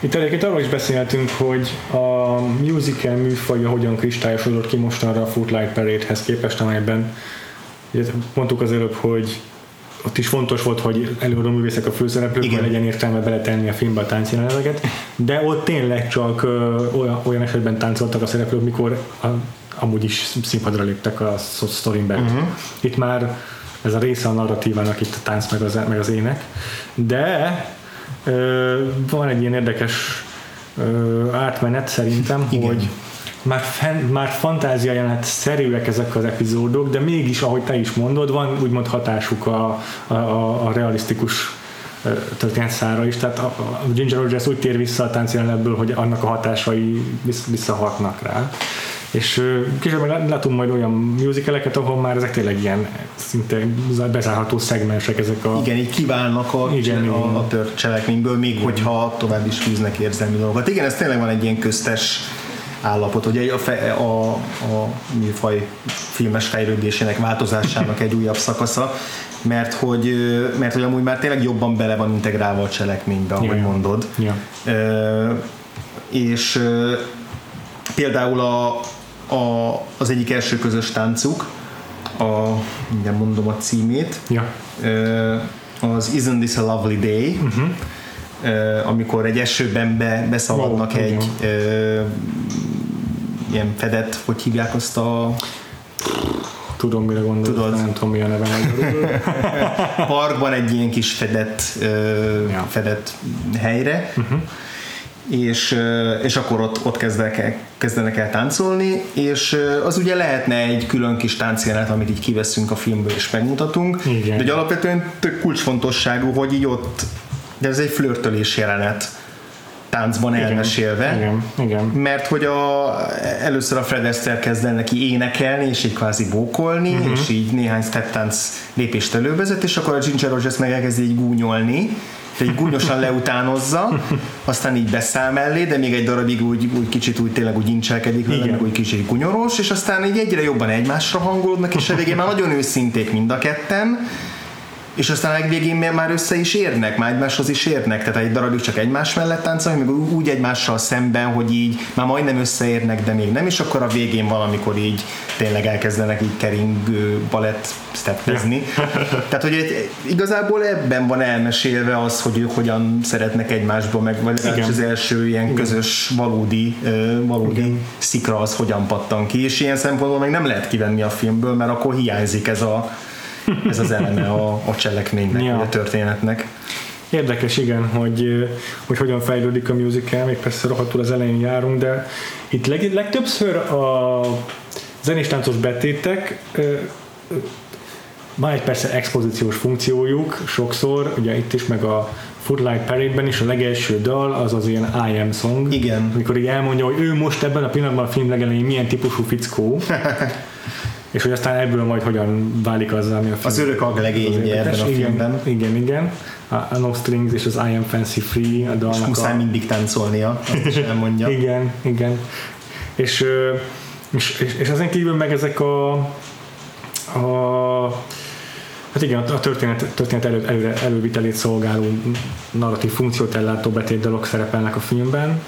Itt egyébként arról is beszéltünk, hogy a musical műfaja hogyan kristályosodott ki mostanra a Footlight Parade-hez képest, amelyben ugye mondtuk az előbb, hogy ott is fontos volt, hogy előadó művészek a főszereplők, hogy legyen értelme beletenni a filmbe a táncjeleneteket, de ott tényleg csak ö, olyan, olyan esetben táncoltak a szereplők, mikor a, amúgy is színpadra léptek a sztorin belül. Uh-huh. Itt már ez a része a narratívának itt a tánc meg az, meg az ének, de van egy ilyen érdekes átmenet szerintem, Igen. hogy már, fen, már fantázia jelenet szerűek ezek az epizódok, de mégis, ahogy te is mondod, van úgymond hatásuk a, a, a, a realisztikus történetszára is, tehát a, Ginger Rogers úgy tér vissza a táncjelenetből, hogy annak a hatásai vissz- visszahatnak rá. És később látunk majd olyan musicaleket, ahol már ezek tényleg ilyen szinte bezárható szegmensek ezek a... Igen, így kiválnak a, Igen, a, igen. a tört cselekményből, még hogyha tovább is fűznek érzelmi dolgokat. Igen, ez tényleg van egy ilyen köztes állapot, ugye a, fe, a, a műfaj filmes fejlődésének, változásának egy újabb szakasza, mert hogy, mert hogy amúgy már tényleg jobban bele van integrálva a cselekménybe, ahogy ja. mondod. Ja. Ö, és ö, például a, a, az egyik első közös táncuk, a, mindjárt mondom a címét, Ja. Az Isn't This a Lovely Day, uh-huh. amikor egy esőben be, beszaladnak Wow, egy ö, ilyen fedett, hogy hívják azt a Tudom, mire gondolsz, Tudod. nem tudom, mi a neve parkban egy ilyen kis fedett, ö, Ja. fedett helyre, uh-huh. És, és akkor ott, ott kezdenek el, kezdenek el táncolni, és az ugye lehetne egy külön kis táncjelenet, amit így kiveszünk a filmből és megmutatunk, Igen. de hogy alapvetően tök kulcsfontosságú, hogy így ott, de ez egy flörtölés jelenet, táncban elmesélve. Igen, igen. Mert hogy a, először a Fred Astaire kezd el neki énekelni, és így kvázi bókolni, uh-huh. és így néhány step tánc lépést elővezet, és akkor a Ginger Rogers meg elkezdi így gúnyolni, egy gúnyosan leutánozza, aztán így beszáll mellé, de még egy darabig úgy, úgy kicsit úgy tényleg úgy incselkedik vele, meg úgy kicsit gunyoros, és aztán így egyre jobban egymásra hangolódnak, és a végén már nagyon őszinték mind a ketten, és aztán a legvégén már össze is érnek, már egymáshoz is érnek, tehát egy darabig csak egymás mellett táncolni, meg úgy egymással szemben, hogy így már majdnem összeérnek, de még nem, és akkor a végén valamikor így tényleg elkezdenek így kering balett steppezni. tehát, hogy egy, igazából ebben van elmesélve az, hogy ők hogyan szeretnek egymásba, meg vagy Igen. az első ilyen Igen. közös valódi, valódi Igen. szikra az hogyan pattan ki, és ilyen szempontból meg nem lehet kivenni a filmből, mert akkor hiányzik ez a ez az eleme a, a cselekménynek, ja. a történetnek. Érdekes, igen, hogy, hogy hogyan fejlődik a musical, még persze rohadtul az elején járunk, de itt leg, legtöbbször a zenés táncos betétek van egy persze expozíciós funkciójuk, sokszor, ugye itt is, meg a Footlight Parade-ben is a legelső dal az az ilyen I am song. Igen. Amikor így elmondja, hogy ő most ebben a pillanatban a film legelején milyen típusú fickó. és hogy aztán ebből majd hogyan válik az, ami a film. Az örök aglegény ugye ebben a filmben. Igen, igen. A, No Strings és az I Am Fancy Free a dalnak. És muszáj a... mindig táncolnia, azt is elmondja. igen, igen. És, és, és, és ezen kívül meg ezek a, a Hát igen, a történet, történet elő, elő, elővitelét szolgáló narratív funkciót ellátó betétdalok szerepelnek a filmben.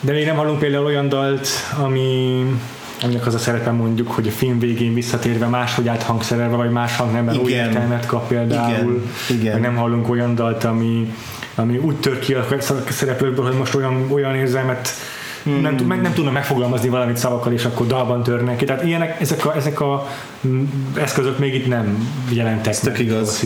De még nem hallunk például olyan dalt, ami aminek az a szerepe mondjuk, hogy a film végén visszatérve máshogy át hangszerelve, vagy más hangnemben új értelmet kap például, igen, igen. nem hallunk olyan dalt, ami, ami úgy tör ki a szereplőkből, hogy most olyan, olyan érzelmet hmm. nem, meg, nem tudnak megfogalmazni valamit szavakkal, és akkor dalban törnek ki. Tehát ilyenek, ezek a, ezek a eszközök még itt nem jelentek Ez meg, igaz.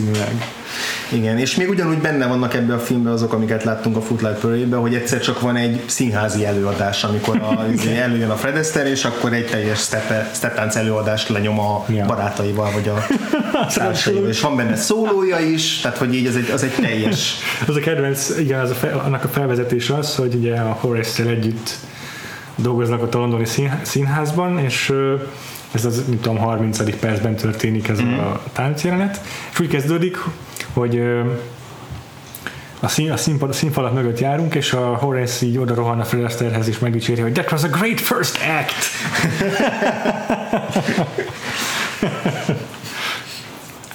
Igen, és még ugyanúgy benne vannak ebben a filmben azok, amiket láttunk a Footlight parade hogy egyszer csak van egy színházi előadás, amikor a, izé előjön a Fred Astaire, és akkor egy teljes steppánc előadást lenyom a ja. barátaival, vagy a társaival, és van benne szólója is, tehát hogy így az egy, az egy teljes. az a kedvenc, igen, az a fe, annak a felvezetés az, hogy ugye a horace együtt dolgoznak a londoni színházban, és ez az, nem tudom, 30. percben történik ez mm. a táncjelenet, és úgy kezdődik, hogy a, szín, a, színpad, a színfalak mögött járunk, és a Horace így oda rohan a Fred Astairehez, és megdicséri, hogy that was a great first act!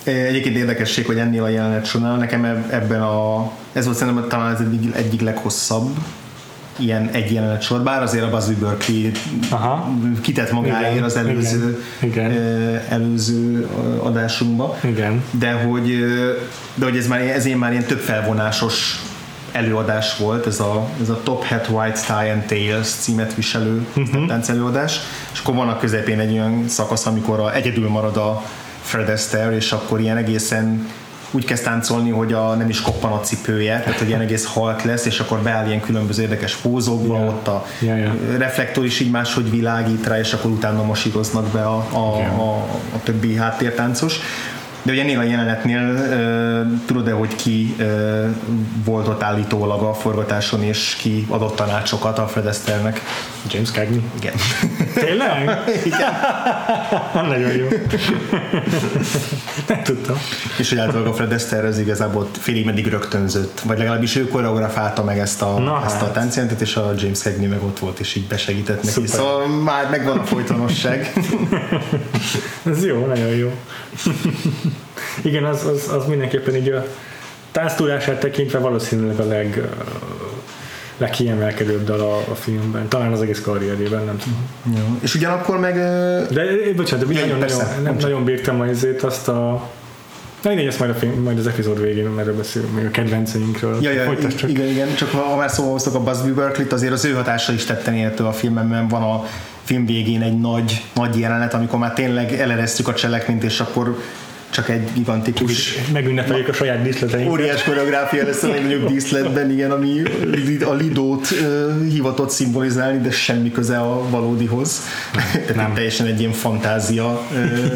Egyébként érdekesség, hogy ennél a jelenet során nekem ebben a, ez volt szerintem talán az egyik, egyik leghosszabb ilyen egy jelenet sor, bár azért a Buzzy Berkeley Aha. kitett magáért igen, az előző, igen. előző adásunkba. Igen. De hogy, de hogy ez, már, ez én már ilyen több felvonásos előadás volt, ez a, ez a Top Hat White Tie and Tails címet viselő uh-huh. előadás, és akkor van a közepén egy olyan szakasz, amikor a, egyedül marad a Fred Astaire, és akkor ilyen egészen úgy kezd táncolni, hogy a, nem is koppan a cipője, tehát hogy ilyen egész halt lesz, és akkor beáll ilyen különböző érdekes pózokba, yeah. ott a yeah, yeah. reflektor is így máshogy világít rá, és akkor utána masíroznak be a, a, yeah. a, a többi háttértáncos. De ugye ennél a jelenetnél uh, tudod-e, hogy ki uh, volt ott állítólag a forgatáson, és ki adott tanácsokat a Fred Astaire-nek? James Cagney? Igen. Tényleg? Igen. Nagyon jó. Nem tudtam. És hogy általában a Fred Astaire az igazából félig meddig rögtönzött, vagy legalábbis ő koreografálta meg ezt a, Na ezt hát. a táncjelentet, és a James Cagney meg ott volt, és így besegített neki. Szuper. Szóval már megvan a folytonosság. Ez jó, nagyon jó. Igen, az, az, az mindenképpen így a tánctudását tekintve valószínűleg a leg legkiemelkedőbb dal a, a filmben, talán az egész karrierében, nem tudom. Jó. És ugyanakkor meg... De, bocsánat, de nagyon, persze, nagyon, nem, nagyon bírtam azért azt a Na mindegy, ezt majd, a film, majd az epizód végén erről beszélünk, még a kedvenceinkről. Ja, ja, csak. Igen, igen, csak ha, ha már szóval hoztak a Busby Berkeley-t, azért az ő hatása is tetten értő a filmben, mert van a film végén egy nagy, nagy jelenet, amikor már tényleg eleresztjük a cselekményt, és akkor csak egy gigantikus Megünnepeljük a saját díszleteinket. óriás koreográfia lesz a legnagyobb díszletben, igen, ami a lidót uh, hivatott szimbolizálni, de semmi köze a valódihoz. Tehát nem. teljesen egy ilyen fantázia uh,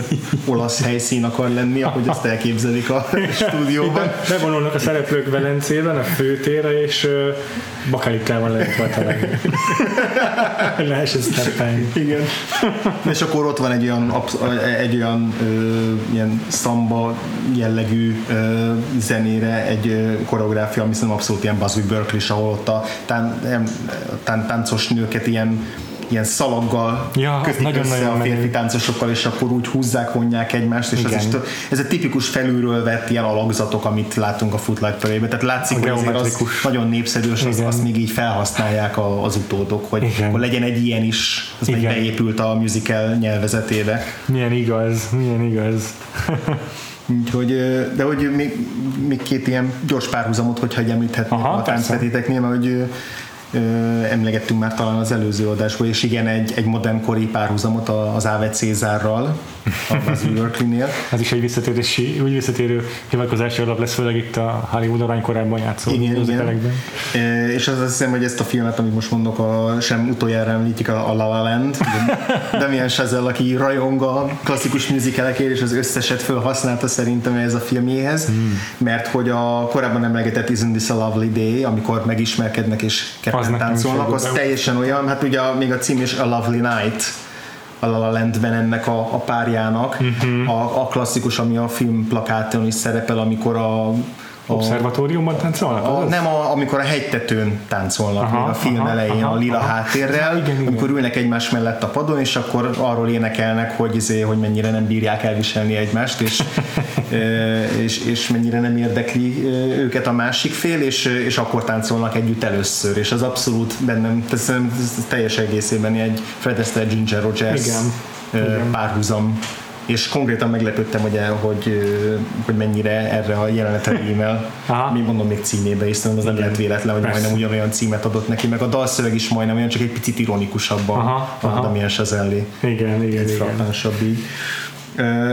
olasz helyszín akar lenni, ahogy azt elképzelik a stúdióban. Be- Bevonulnak a szereplők Velencében, a főtérre, és uh, bakalitával lehet vatalálni. Lehessen steppelni. Igen. És akkor ott van egy olyan, egy olyan ö, ilyen szamba jellegű ö, zenére egy ö, koreográfia, ami szerintem abszolút ilyen Busby Berkeley, ahol ott a tán, tán, táncos nőket ilyen ilyen szalaggal Ja, kötik nagyon- össze nagyon a férfi menő. táncosokkal, és akkor úgy húzzák, vonják egymást, és Igen. is, ez egy tipikus felülről vett ilyen alakzatok, amit látunk a Footlight Parade-ben, tehát látszik, A hogy azért az nagyon népszerű, és azt, azt még így felhasználják a, az utódok, hogy Igen. akkor legyen egy ilyen is, az Igen. beépült a musical nyelvezetébe. Milyen igaz, milyen igaz. Úgyhogy, de hogy még, még két ilyen gyors párhuzamot, hogyha említhetnék Aha, a táncvetéteknél, mert hogy ö, emlegettünk már talán az előző adásból, és igen, egy, egy modernkori párhuzamot az Áve Cézárral, a Basil Berkeley-nél. Ez is egy visszatérési, úgy visszatérő hivatkozási alap lesz, főleg itt a Hollywood aranykorában játszó Igen, igen. E, és az azt hiszem, hogy ezt a filmet, amit most mondok, a, sem utoljára említik a, a La La Land, ugye Damien Chazelle, aki rajong a klasszikus musicalekért, és az összeset felhasználta szerintem ez a filmjéhez, hmm. mert hogy a korábban emlegetett Isn't This a Lovely Day, amikor megismerkednek és Az ketten is táncolnak, az teljesen olyan, hát ugye még a cím is A Lovely Night, a La La Landben ennek a, a párjának, uh-huh. a, a klasszikus, ami a film plakáton is szerepel, amikor a Obszervatóriumban táncolnak? a, nem, a, amikor a hegytetőn táncolnak Aha, aha, a film aha, elején aha, a lila aha. háttérrel, Igen, igen. amikor ülnek egymás mellett a padon, és akkor arról énekelnek, hogy, izé, hogy mennyire nem bírják elviselni egymást, és, és, és mennyire nem érdekli őket a másik fél, és, és akkor táncolnak együtt először, és az abszolút bennem, ez, ez teljes egészében egy Fred Astaire, Ginger Rogers Igen, igen. párhuzam és konkrétan meglepődtem, hogy, hogy, hogy mennyire erre a jelenetre. Aha. Mi mondom még címébe is, szerintem az nem lehet véletlen, hogy Persze. majdnem ugyanolyan címet adott neki, meg a dalszöveg is majdnem olyan, csak egy picit ironikusabb a, Aha, a aha. Damien Chazelle Igen, igen, egy frappánsabb így.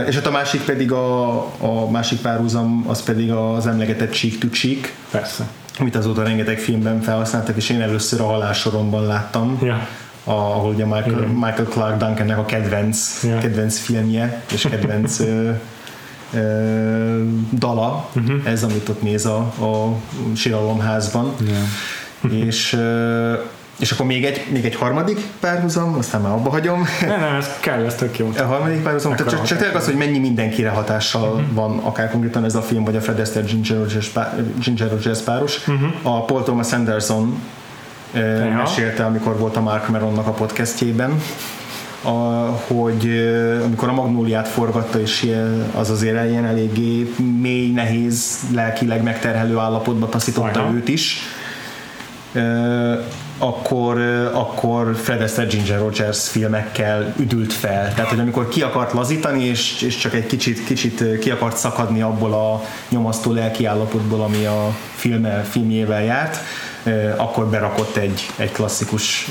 És hát a másik pedig a, a másik párhuzam, az pedig az emlegetett Cheek to Cheek, Persze. amit azóta rengeteg filmben felhasználtak, és én először a halálsoromban láttam. Ja. A, ahol ugye Michael, Michael Clark Duncannek a kedvenc, Ja. kedvenc filmje, és kedvenc ö, ö, dala, uh-huh. ez, amit ott néz a, a síralomházban. Ja. És, ö, és akkor még egy, még egy harmadik párhuzam, aztán már abba hagyom. Nem, nem, ez kell, ez tök jó. A harmadik párhuzam, tehát csak, csak tényleg az, hogy mennyi mindenkire hatással uh-huh. van, akár konkrétan ez a film, vagy a Fred Astaire Ginger Rogers, pá, Ginger Rogers páros. Uh-huh. A Paul Thomas Anderson Ja. mesélte, amikor volt a Mark Maronnak a podcastjében, a, hogy amikor a Magnóliát forgatta, és az azért ilyen eléggé mély, nehéz, lelkileg megterhelő állapotba taszította Aha. őt is, akkor, akkor Fred Astaire Ginger Rogers filmekkel üdült fel. Tehát, hogy amikor ki akart lazítani, és, és csak egy kicsit, kicsit ki akart szakadni abból a nyomasztó lelki állapotból, ami a filmmel, filmjével járt, akkor berakott egy, egy klasszikus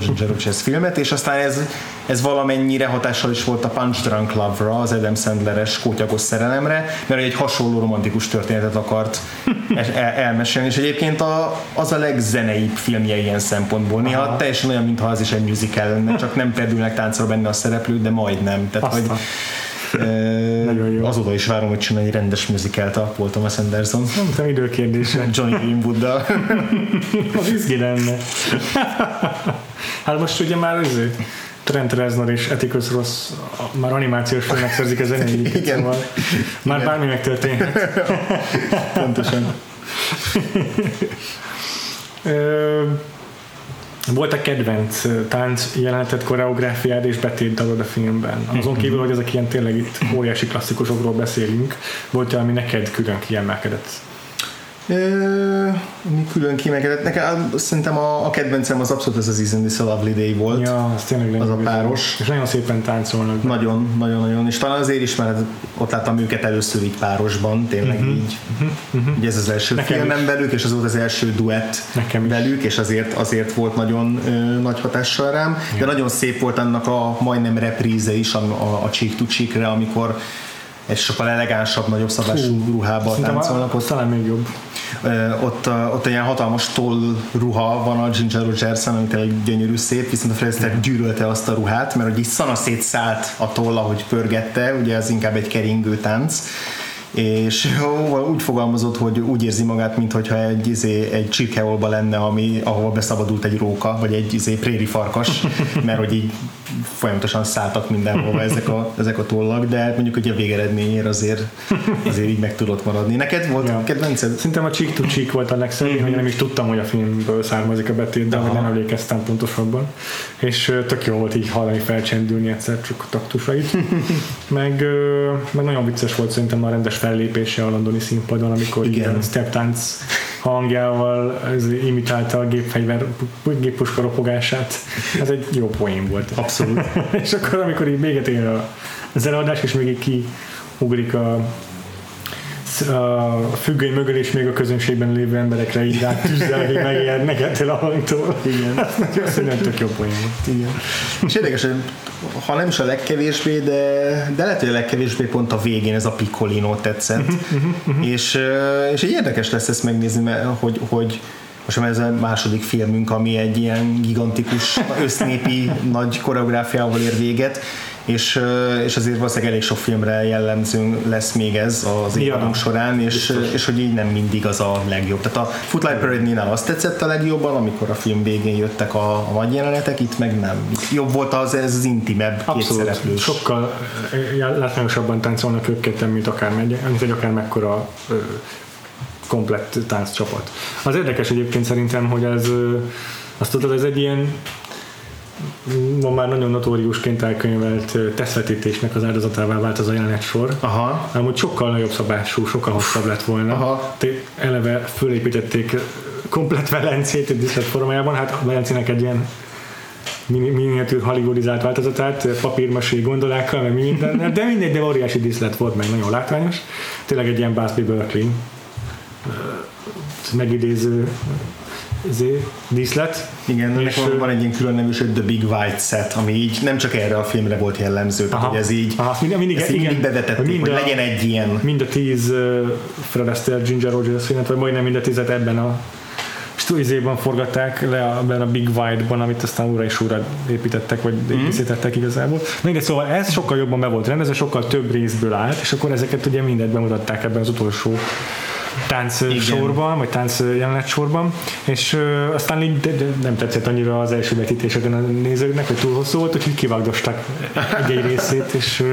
Ginger Rogers filmet, és aztán ez, ez valamennyire hatással is volt a Punch Drunk Love-ra, az Adam Sandler-es kótyagos szerelemre, mert egy hasonló romantikus történetet akart el, el- elmesélni, és egyébként a, az a legzeneibb filmje ilyen szempontból. Néha Aha. teljesen olyan, mintha az is egy musical lenne, csak nem perdülnek táncra benne a szereplők, de majdnem. Tehát, Aztán. hogy, Nagyon jó. azóta is várom, hogy csinálj egy rendes musicalt a Paul Thomas Anderson. Nem tudom, időkérdése. Johnny Greenwooddal. Az izgi lenne. hát most ugye már izé, Trent Reznor és Atticus Ross már animációs filmek szerzik a zenéjüket, Igen. szóval már Igen. bármi megtörténhet. Pontosan. Volt a kedvenc tánc jelenetet, koreográfiád és betét dalod a filmben. Azon kívül, hogy ezek ilyen tényleg itt óriási klasszikusokról beszélünk, volt ami neked külön kiemelkedett? Mi külön kiemelkedett. Nekem szerintem a, a kedvencem az abszolút ez az Isn't This a Lovely Day volt. Ja, az tényleg Az a páros. És nagyon szépen táncolnak. Nagyon, nagyon, nagyon. És talán azért is, mert ott láttam őket először így párosban, tényleg uh-huh. így. Uh-huh. Ugye ez az első Nekem filmem is. velük, és az volt az első duett Nekem velük, és azért, azért volt nagyon ö, nagy hatással rám. De nagyon szép volt annak a majdnem repríze is a, a, a Cheek to Cheekre, amikor egy sokkal elegánsabb, nagyobb szabású ruhába táncolnak. Ott talán még jobb. Ott, ott egy ilyen hatalmas toll ruha van a Ginger Rogerson, ami tényleg gyönyörű szép, viszont a Astaire gyűrölte azt a ruhát, mert hogy így szana szállt a toll, ahogy pörgette, ugye ez inkább egy keringő tánc, és úgy fogalmazott, hogy úgy érzi magát, mintha egy, izé, egy csirkeolba lenne, ami, ahol beszabadult egy róka, vagy egy izé, préri farkas, mert hogy így folyamatosan szálltak mindenhova ezek a, ezek a tollak, de mondjuk hogy a végeredményért azért, azért így meg tudott maradni. Neked volt ja. kedvenced? Szerintem a Cheek to Cheek volt a legszebb, mm-hmm. hogy nem is tudtam, hogy a filmből származik a betét, de nem emlékeztem pontosabban. És tök jó volt így hallani felcsendülni egyszer csak a taktusait. meg, meg nagyon vicces volt szerintem a rendes fellépése a londoni színpadon, amikor Igen. ilyen step dance hangjával ez imitálta a gépfegyver, géppuska ropogását. Ez egy jó poén volt. Abszolút. és akkor amikor így véget ér az előadás, és még így kiugrik a a függöny mögül és még a közönségben lévő emberekre így rá tűzzelni, megijednek ettől a hangtól. Igen. Szerintem tök jó poén Igen. És érdekes, hogy ha nem is a legkevésbé, de, de lehet, hogy a legkevésbé pont a végén ez a Piccolino tetszett. Mhm. és, és egy érdekes lesz ezt megnézni, mert, hogy, hogy most ez a második filmünk, ami egy ilyen gigantikus, össznépi nagy koreográfiával ér véget, és, és azért valószínűleg elég sok filmre jellemző lesz még ez az évadunk ja. során, és, és hogy így nem mindig az a legjobb. Tehát a Footlight Parade-nél azt tetszett a legjobban, amikor a film végén jöttek a, a nagy jelenetek, itt meg nem. Itt jobb volt az, ez az intimebb Abszolút. Sokkal látványosabban táncolnak ők ketten, mint akár, mint egy akár mekkora komplett tánccsapat. Az érdekes egyébként szerintem, hogy ez azt tudod, ez egy ilyen ma már nagyon notóriusként elkönyvelt tesztvetítésnek az áldozatává vált az a jelenet sor. Aha. Amúgy sokkal nagyobb szabású, sokkal hosszabb lett volna. Aha. Eleve fölépítették komplet Velencét egy diszlet formájában, hát a Velencének egy ilyen miniatűr hollywoodizált változatát, papírmasé gondolákkal, meg minden, de mindegy, de óriási díszlet volt, meg nagyon látványos. Tényleg egy ilyen Busby Berkeley megidéző izé, díszlet. Igen, és van, van egy ilyen külön nevű, hogy The Big White Set, ami így nem csak erre a filmre volt jellemző, aha, hogy ez így, aha, mind, mindig, ezt igen, mindig bevetették, mind hogy a, legyen egy ilyen. Mind a tíz uh, Fred Astaire, Ginger Rogers filmet, vagy majdnem mind a tizet ebben a stúdizében forgatták le a, a Big White-ban, amit aztán újra és újra építettek, vagy mm. építettek igazából. Mindegy, szóval ez sokkal jobban be volt rendezve, sokkal több részből állt, és akkor ezeket ugye mindet bemutatták ebben az utolsó tánc Igen. sorban, vagy tánc jelenet sorban, és uh, aztán így de, de nem tetszett annyira az első vetítéseken a nézőknek, hogy túl hosszú volt, úgyhogy kivágdosták egy-egy részét, és uh,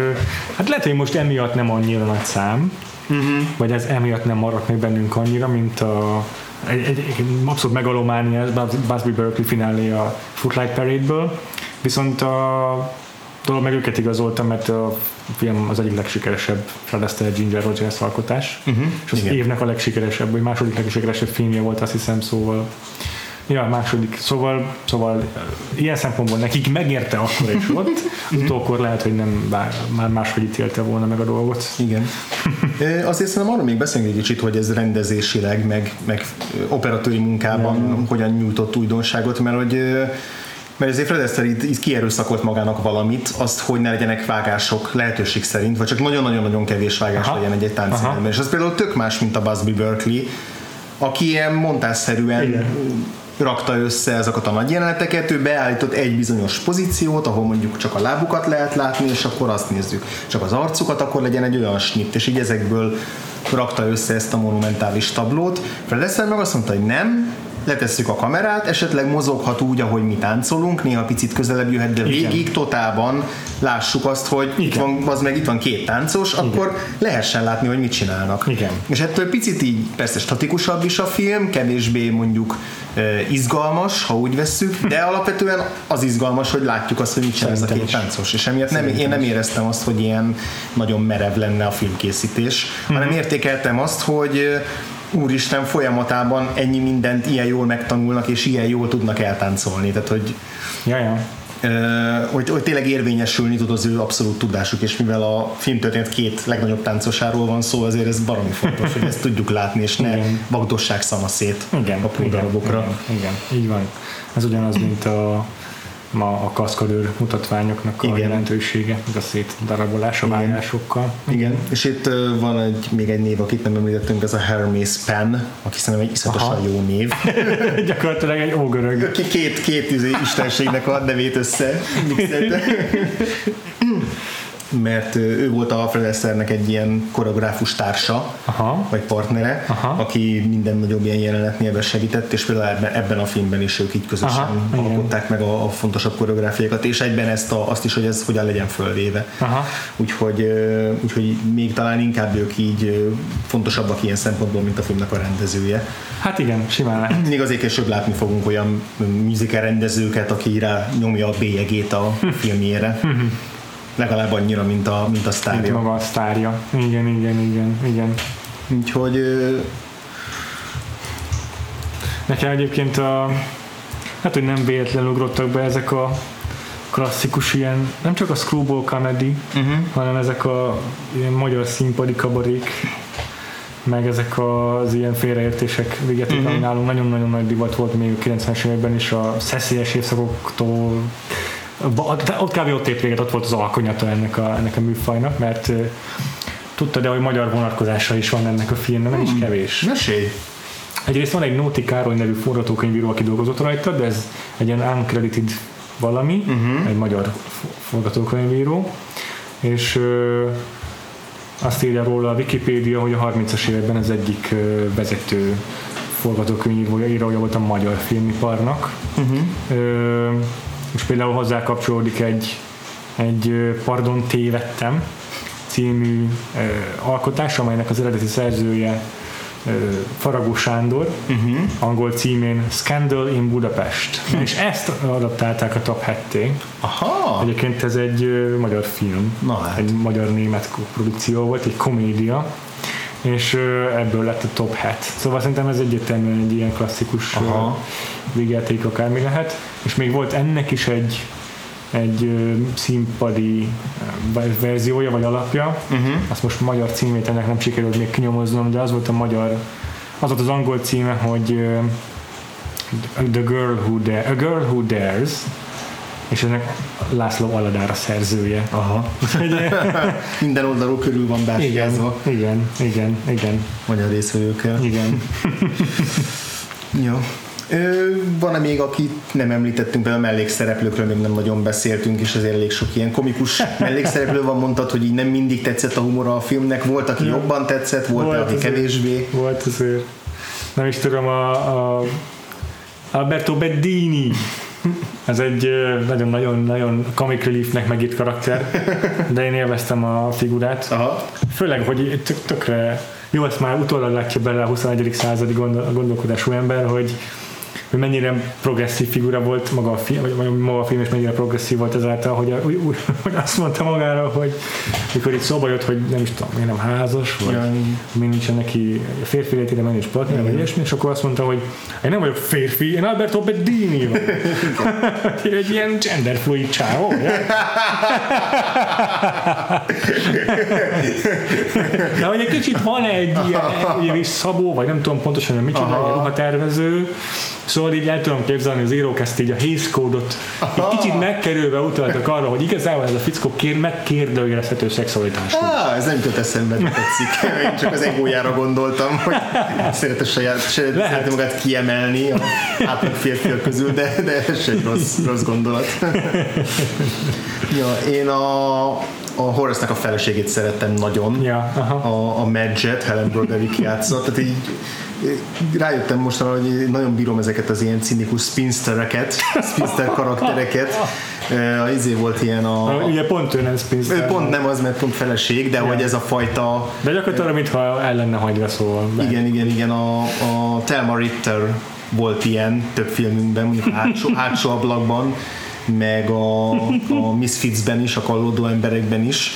hát lehet, hogy most emiatt nem annyira nagy szám, uh-huh. vagy ez emiatt nem maradt meg bennünk annyira, mint a egy, egy, egy abszolút megalománia, Busby Berkeley finálé a Footlight Parade-ből, viszont a dolog meg őket igazolta, mert a film az egyik legsikeresebb Fred Ginger Rogers alkotás, uh-huh. és az Igen. évnek a legsikeresebb, vagy második legsikeresebb filmje volt, azt hiszem, szóval Ja, második. Szóval, szóval ilyen szempontból nekik megérte akkor is ott, mhm. utókor lehet, hogy nem bár, már máshogy ítélte volna meg a dolgot. Igen. Azért szerintem arról még beszélünk egy kicsit, hogy ez rendezésileg, meg, meg operatőri munkában ja, hogyan nyújtott újdonságot, mert hogy mert ezért Fred Astaire itt, itt kierőszakolt magának valamit, azt, hogy ne legyenek vágások lehetőség szerint, vagy csak nagyon-nagyon-nagyon kevés vágás Aha. legyen egy-egy táncfilmben. És az például tök más, mint a Busby Berkeley, aki ilyen montásszerűen Igen rakta össze ezeket a nagy jeleneteket, ő beállított egy bizonyos pozíciót, ahol mondjuk csak a lábukat lehet látni, és akkor azt nézzük. Csak az arcukat, akkor legyen egy olyan snitt, és így ezekből rakta össze ezt a monumentális tablót. Fred Astaire meg azt mondta, hogy nem, letesszük a kamerát, esetleg mozoghat úgy, ahogy mi táncolunk, néha picit közelebb jöhet, de végig totálban lássuk azt, hogy Igen. itt van, az meg itt van két táncos, Igen. akkor lehessen látni, hogy mit csinálnak. Igen. És ettől picit így persze statikusabb is a film, kevésbé mondjuk izgalmas, ha úgy vesszük, de alapvetően az izgalmas, hogy látjuk azt, hogy mit csinál ez a két táncos. És emiatt nem, én nem éreztem azt, hogy ilyen nagyon merev lenne a filmkészítés, mm-hmm. hanem értékeltem azt, hogy úristen folyamatában ennyi mindent ilyen jól megtanulnak, és ilyen jól tudnak eltáncolni. Tehát, hogy ja. hogy, hogy tényleg érvényesülni tud az ő abszolút tudásuk, és mivel a filmtörténet két legnagyobb táncosáról van szó, azért ez baromi fontos, hogy ezt tudjuk látni, és ne igen. vagdossák szana szét igen, a darabokra. Igen, igen, így van. Ez ugyanaz, mint a ma a kaszkadőr mutatványoknak a Igen. jelentősége, a szétdarabolása vágásokkal. Igen, és itt van egy, még egy név, akit nem említettünk, ez a Hermes Penn, aki szerintem egy iszonyatosan Aha. jó név. Gyakorlatilag egy ógörög. Két, két izé istenségnek a nevét össze. Mert ő volt a Fred Astairenek egy ilyen koreográfus társa, Aha. vagy partnere, Aha. aki minden nagyobb ilyen jelenetnél segített, és például ebben, a filmben is ők így közösen Aha, igen. alkották meg a, a fontosabb koreográfiákat, és egyben ezt a, azt is, hogy ez hogyan legyen fölvéve. Aha. Úgyhogy, úgyhogy még talán inkább ők így fontosabbak ilyen szempontból, mint a filmnek a rendezője. Hát igen, simán lehet. Még azért később látni fogunk olyan musical rendezőket, aki rá nyomja a bélyegét a filmjére. Legalább annyira, mint a, mint a Mint sztárja. maga a sztárja. Igen, igen, igen, igen. Úgyhogy Nekem egyébként a, hát, hogy nem véletlenül ugrottak be ezek a klasszikus ilyen, nem csak a screwball comedy, uh-huh. hanem ezek a ilyen magyar színpadi kabarék, meg ezek az ilyen félreértések végetik, uh-huh. ami nálunk nagyon-nagyon nagy divat volt még a 90-es években is a szeszélyes évszakoktól ott kb. ott ért véget, ott volt az alkonyata ennek a, ennek a műfajnak, mert ö, tudtad de hogy magyar vonatkozása is van ennek a filmnek, nem is kevés. mesélj! Egyrészt van egy Nóti Károly nevű forgatókönyvíró, aki dolgozott rajta, de ez egy ilyen uncredited valami, uh-huh. egy magyar forgatókönyvíró, és ö, azt írja róla a Wikipédia, hogy a 30-as években az egyik ö, vezető forgatókönyvírója, írója volt a magyar filmiparnak. Uh-huh. Ö, és például hozzá kapcsolódik egy, egy Pardon tévedtem című ö, alkotás, amelynek az eredeti szerzője ö, Faragó Sándor, uh-huh. angol címén Scandal in Budapest. És ezt adaptálták a Top 7 Aha! Egyébként ez egy ö, magyar film, Na hát. egy magyar-német produkció volt, egy komédia, és ebből lett a top 7. Szóval szerintem ez egyértelműen egy ilyen klasszikus Aha. Végjáték akármi lehet, és még volt ennek is egy egy színpadi verziója vagy alapja, uh-huh. azt most magyar címét ennek nem sikerült még kinyomoznom, de az volt a magyar, az volt az angol címe, hogy The Girl Who Dare, A Girl Who Dares, és ennek László Aladár a szerzője. Aha. Minden oldalról körül van bástyázva Igen, igen, igen, magyar részvevőkkel. igen. Jó. Ö, van-e még, akit nem említettünk, például a mellékszereplőkről még nem nagyon beszéltünk, és azért elég sok ilyen komikus mellékszereplő van, mondtad, hogy így nem mindig tetszett a humora a filmnek, volt, aki jobban tetszett, volt, volt aki azért- kevésbé. Volt azért. Nem is tudom, a, a Alberto Bedini. Ez egy nagyon-nagyon-nagyon comic reliefnek megírt karakter, de én élveztem a figurát. Aha. Főleg, hogy tök, tökre jó, ezt már utólag látja bele a 21. századi gondol, gondolkodású ember, hogy hogy mennyire progresszív figura volt maga a film, vagy maga a film, és mennyire progresszív volt ezáltal, hogy, a, úgy, úgy, hogy azt mondta magára, hogy mikor itt szóba jött, hogy nem is tudom, miért nem házas, vagy Ja. mi nincsen neki férfi létére menni és partner, vagy ilyesmi, és akkor azt mondta, hogy én nem vagyok férfi, én Alberto Bedini vagyok. egy ilyen genderfluid csávó. De hogy egy kicsit van egy ilyen, ilyen is szabó, vagy nem tudom pontosan, hogy micsoda, egy ruhatervező, Szóval így el tudom képzelni, az írók ezt így a Code-ot egy kicsit megkerülve utaltak arra, hogy igazából ez a fickó kér, megkérdőjelezhető szexualitás. Ah, ez nem jutott eszembe, tetszik. Én csak az egójára gondoltam, hogy szeret a saját, szeretne magát kiemelni a átlag férfiak közül, de, de ez egy rossz, rossz gondolat. ja, én a, a Horace-nak a feleségét szerettem nagyon. Ja, aha. A, a Madget, Helen Broderick játszott, tehát így rájöttem mostanra, hogy nagyon bírom ezeket az ilyen cinikus spinstereket, spinster karaktereket. Eh, A izé volt ilyen a... A, ugye pont ő nem Spinster. pont nem az, mert pont feleség, de hogy ez a fajta De gyakorlatilag, mintha el lenne hagyva szóval. igen, igen, igen, a, a Thelma Ritter volt ilyen több filmünkben, mondjuk hátsó, hátsó ablakban, meg a, a Misfitsben is, a kallódó emberekben is.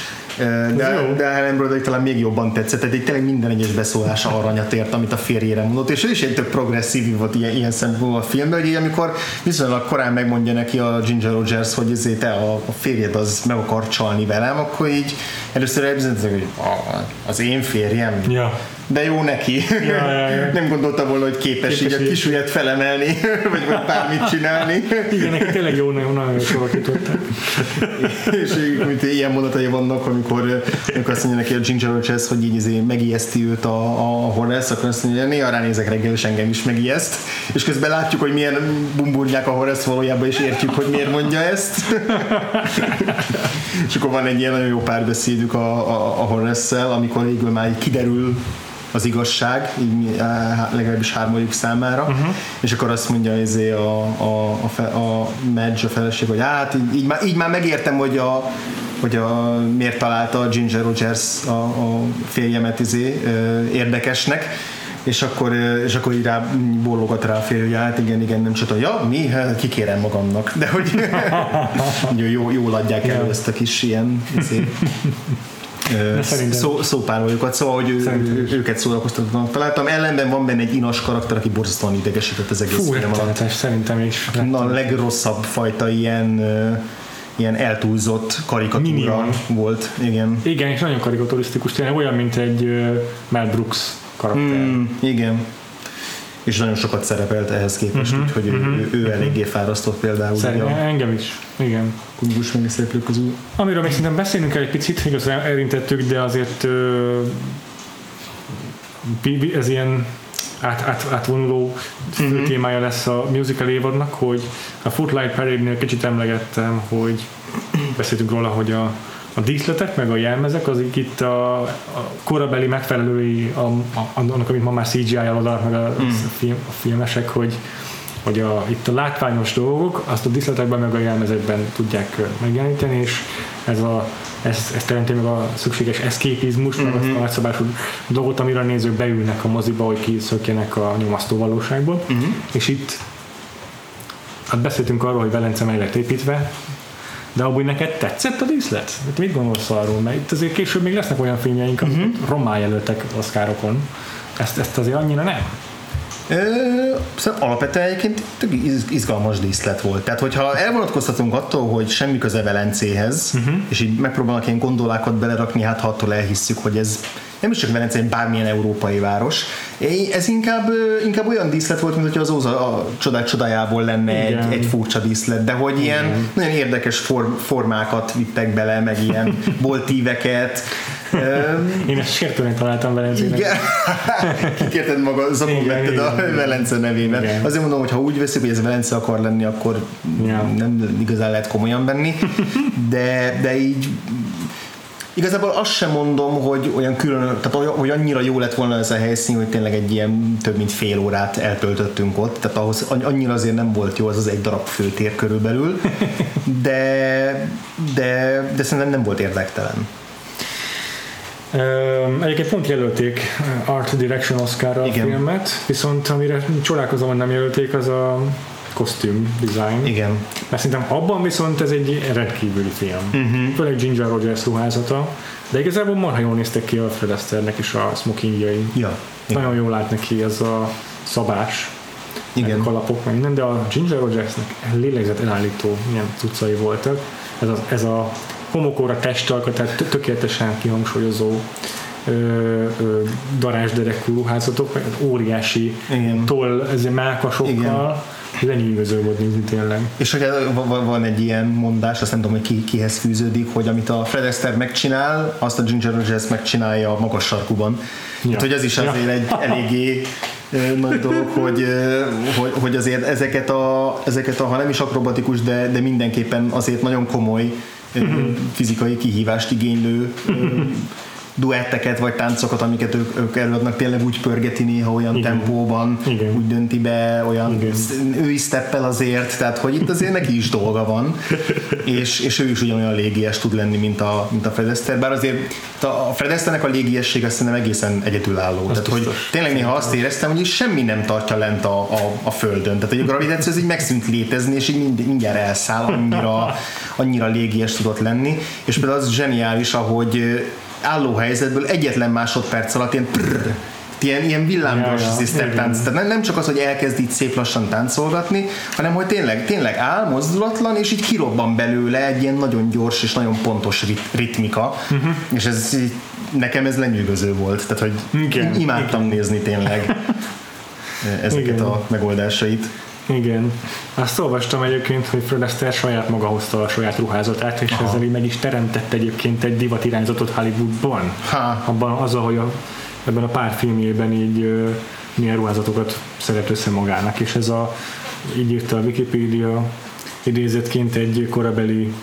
De, de Helen Broderick talán még jobban tetszett, tehát egy tényleg minden egyes beszólása aranyat ért, amit a férjére mondott, és ő is egy tök progresszív volt ilyen, ilyen szempontból a filmben, hogy így, amikor viszonylag korán megmondja neki a Ginger Rogers, hogy ezért te a, a férjed az meg akar csalni velem, akkor így először elbizonyított, hogy "Ah, az én férjem, Ja. De jó neki. Ja, ja, ja. Nem gondolta volna, hogy képes, Képes így a kisujjat felemelni, vagy, vagy bármit csinálni. Igen, neki tényleg jó, nagyon, nagyon jól és mint ilyen mondatai vannak, amikor, amikor azt mondja neki a Ginger Rogers, hogy így izé megijeszti őt a, a Horace, akkor azt mondja, néha ránézek reggel, és engem is megijeszt. És közben látjuk, hogy milyen bumburnyák a Horace valójában, és értjük, hogy miért mondja ezt. és akkor van egy ilyen nagyon jó párbeszédük a, a, a Horace-szel, amikor végül már kiderül az igazság, így legalábbis hármajuk számára, uh-huh. és akkor azt mondja izé a, a, a, fe, a Madge, a feleség, hogy hát így, így, már, így már megértem, hogy a, hogy a, miért találta a Ginger Rogers a, a férjemet izé, érdekesnek, és akkor, és akkor így rá bólogat rá a férje, hogy hát igen, igen, nem csata, ja, mi? Hát, kikérem magamnak. De hogy jó, jó, jól adják elő ezt a kis ilyen izé, szó, szópároljukat, szóval, hogy ő, őket szórakoztatónak találtam. Ellenben van benne egy inas karakter, aki borzasztóan idegesített az egész Fú, film alatt. szerintem is. Na, a legrosszabb fajta ilyen, ilyen eltúlzott karikatúra Minion. volt. Igen. Igen, és nagyon karikaturisztikus, tényleg olyan, mint egy uh, Mel Brooks karakter. Mm, igen. És nagyon sokat szerepelt ehhez képest, uh-huh, úgyhogy uh-huh, ő, ő eléggé fárasztott például Szerintem engem is. Igen. kunygus meg szereplők közül. Amiről még szerintem beszélnünk kell egy picit, igazán érintettük, de azért bi- ez ilyen át, át, átvonuló fő témája lesz a musical évadnak, hogy a Footlight Parade-nél kicsit emlegettem, hogy beszéltünk róla, hogy a, a díszletek, meg a jelmezek, azok itt a, a korabeli megfelelői a, a, annak, amit ma már CGI-jal odaadnak meg a, film, a filmesek, hogy hogy a, itt a látványos dolgok, azt a díszletekben meg a jelmezekben tudják megjeleníteni, és ez, a, ez, ez teremti meg a szükséges eszképizmus, meg azt a nagyszabású dolgot, amire a nézők beülnek a moziba, hogy kiszökjenek a nyomasztó valóságból. És itt hát beszéltünk arról, hogy Velence meg lett építve, de abból neked tetszett a díszlet? Hát mit gondolsz arról? Mert itt azért később még lesznek olyan filmjeink, amik uh-huh. rommá jelöltek Oscarokon. Ezt, ezt azért annyira nem. Ö, Szerintem alapvetően egyébként tök iz- izgalmas díszlet volt. Tehát, hogyha elvonatkoztatunk attól, hogy semmi köze Velencéhez, uh-huh. és így megpróbálnak ilyen gondolákat belerakni, hát ha attól elhisszük, hogy ez nem is csak Velence, egy bármilyen európai város. Ez inkább, inkább olyan díszlet volt, mint hogyha az Óza a csodák csodájából lenne Igen. egy, egy furcsa díszlet, de hogy ilyen nagyon érdekes form, formákat vittek bele, meg ilyen boltíveket. Öm, Én ezt sértőnek találtam Velencének. igen. Kikérted maga, zakon vetted a. Velence nevében. Igen. Azért mondom, hogy ha úgy veszik, hogy ez Velence akar lenni, akkor Ja. nem igazán lehet komolyan venni. De, de így Igazából azt sem mondom, hogy olyan külön, tehát olyan, hogy annyira jó lett volna ez a helyszín, hogy tényleg egy ilyen több mint fél órát eltöltöttünk ott, tehát ahhoz annyira azért nem volt jó az az egy darab főtér körülbelül, de, de, de szerintem nem volt érdektelen. Egyébként pont jelölték Art Direction Oscarra a Igen. filmet, viszont amire csodálkozom, hogy nem jelölték, az a kosztüm design. Igen. Mert szerintem abban viszont ez egy rendkívüli film. Uh-huh. Főleg Ginger Rogers ruházata, de igazából marha jól néztek ki a Fred Astairenek is a smokingjai. Ja. Igen. Nagyon jól lát neki ez a szabás, Igen. meg a kalapok, meg minden, de a Ginger Rogersnek lélegzet elállító ilyen cuccai voltak. Ez a, ez a homokóra testalkat, tehát tö- tökéletesen kihangsúlyozó ö, ö, darásderekú ruházatok, meg óriási Igen. toll, ez mákasokkal, ez lenyűgöző volt nézni tényleg. És hogy van- egy ilyen mondás, azt nem tudom, hogy ki, kihez fűződik, hogy amit a Fred Astaire megcsinál, azt a Ginger Rogers megcsinálja a magas sarkuban. Ja. Hát, hogy ez is azért Ja. egy eléggé nagy dolog, hogy, hogy, hogy azért ezeket a, ezeket a, ha nem is akrobatikus, de, de mindenképpen azért nagyon komoly. Fizikai kihívást igénylő duetteket vagy táncokat, amiket ők, ők előadnak, tényleg úgy pörgeti néha olyan Igen. tempóban, Igen. úgy dönti be, olyan Igen. ő is steppel azért, tehát hogy itt azért neki is dolga van, és, és ő is ugyanolyan légies tud lenni, mint a, mint a Fred Astaire, bár azért a Fred Astaire-nek a légiesség azt szerintem egészen egyedülálló. Tehát, hogy tényleg néha azt éreztem, hogy semmi nem tartja lent a, a, a földön. Tehát, hogy a gravitáció az így megszűnt létezni, és így mind, mindjárt elszáll, annyira, annyira légies tudott lenni. És például az zseniális, ahogy álló helyzetből egyetlen másodperc alatt ilyen prrr, ilyen, ilyen villámgyors Ja, ja, tánc. Tehát nem, csak az, hogy elkezd így szép lassan táncolgatni, hanem hogy tényleg, tényleg áll, mozdulatlan, és így kirobban belőle egy ilyen nagyon gyors és nagyon pontos rit- ritmika. Uh-huh. És ez így nekem ez lenyűgöző volt, tehát hogy Igen, imádtam igen. nézni tényleg ezeket igen. a megoldásait. Igen. Azt olvastam egyébként, hogy Fred Astaire saját maga hozta a saját ruházatát, és Aha. ezzel meg is teremtett egyébként egy divatirányzatot Hollywoodban. Ha. Abban az, hogy a, ebben a pár filmjében így uh, milyen ruházatokat szeret össze magának, és ez a, így írta a Wikipedia idézetként egy korabeli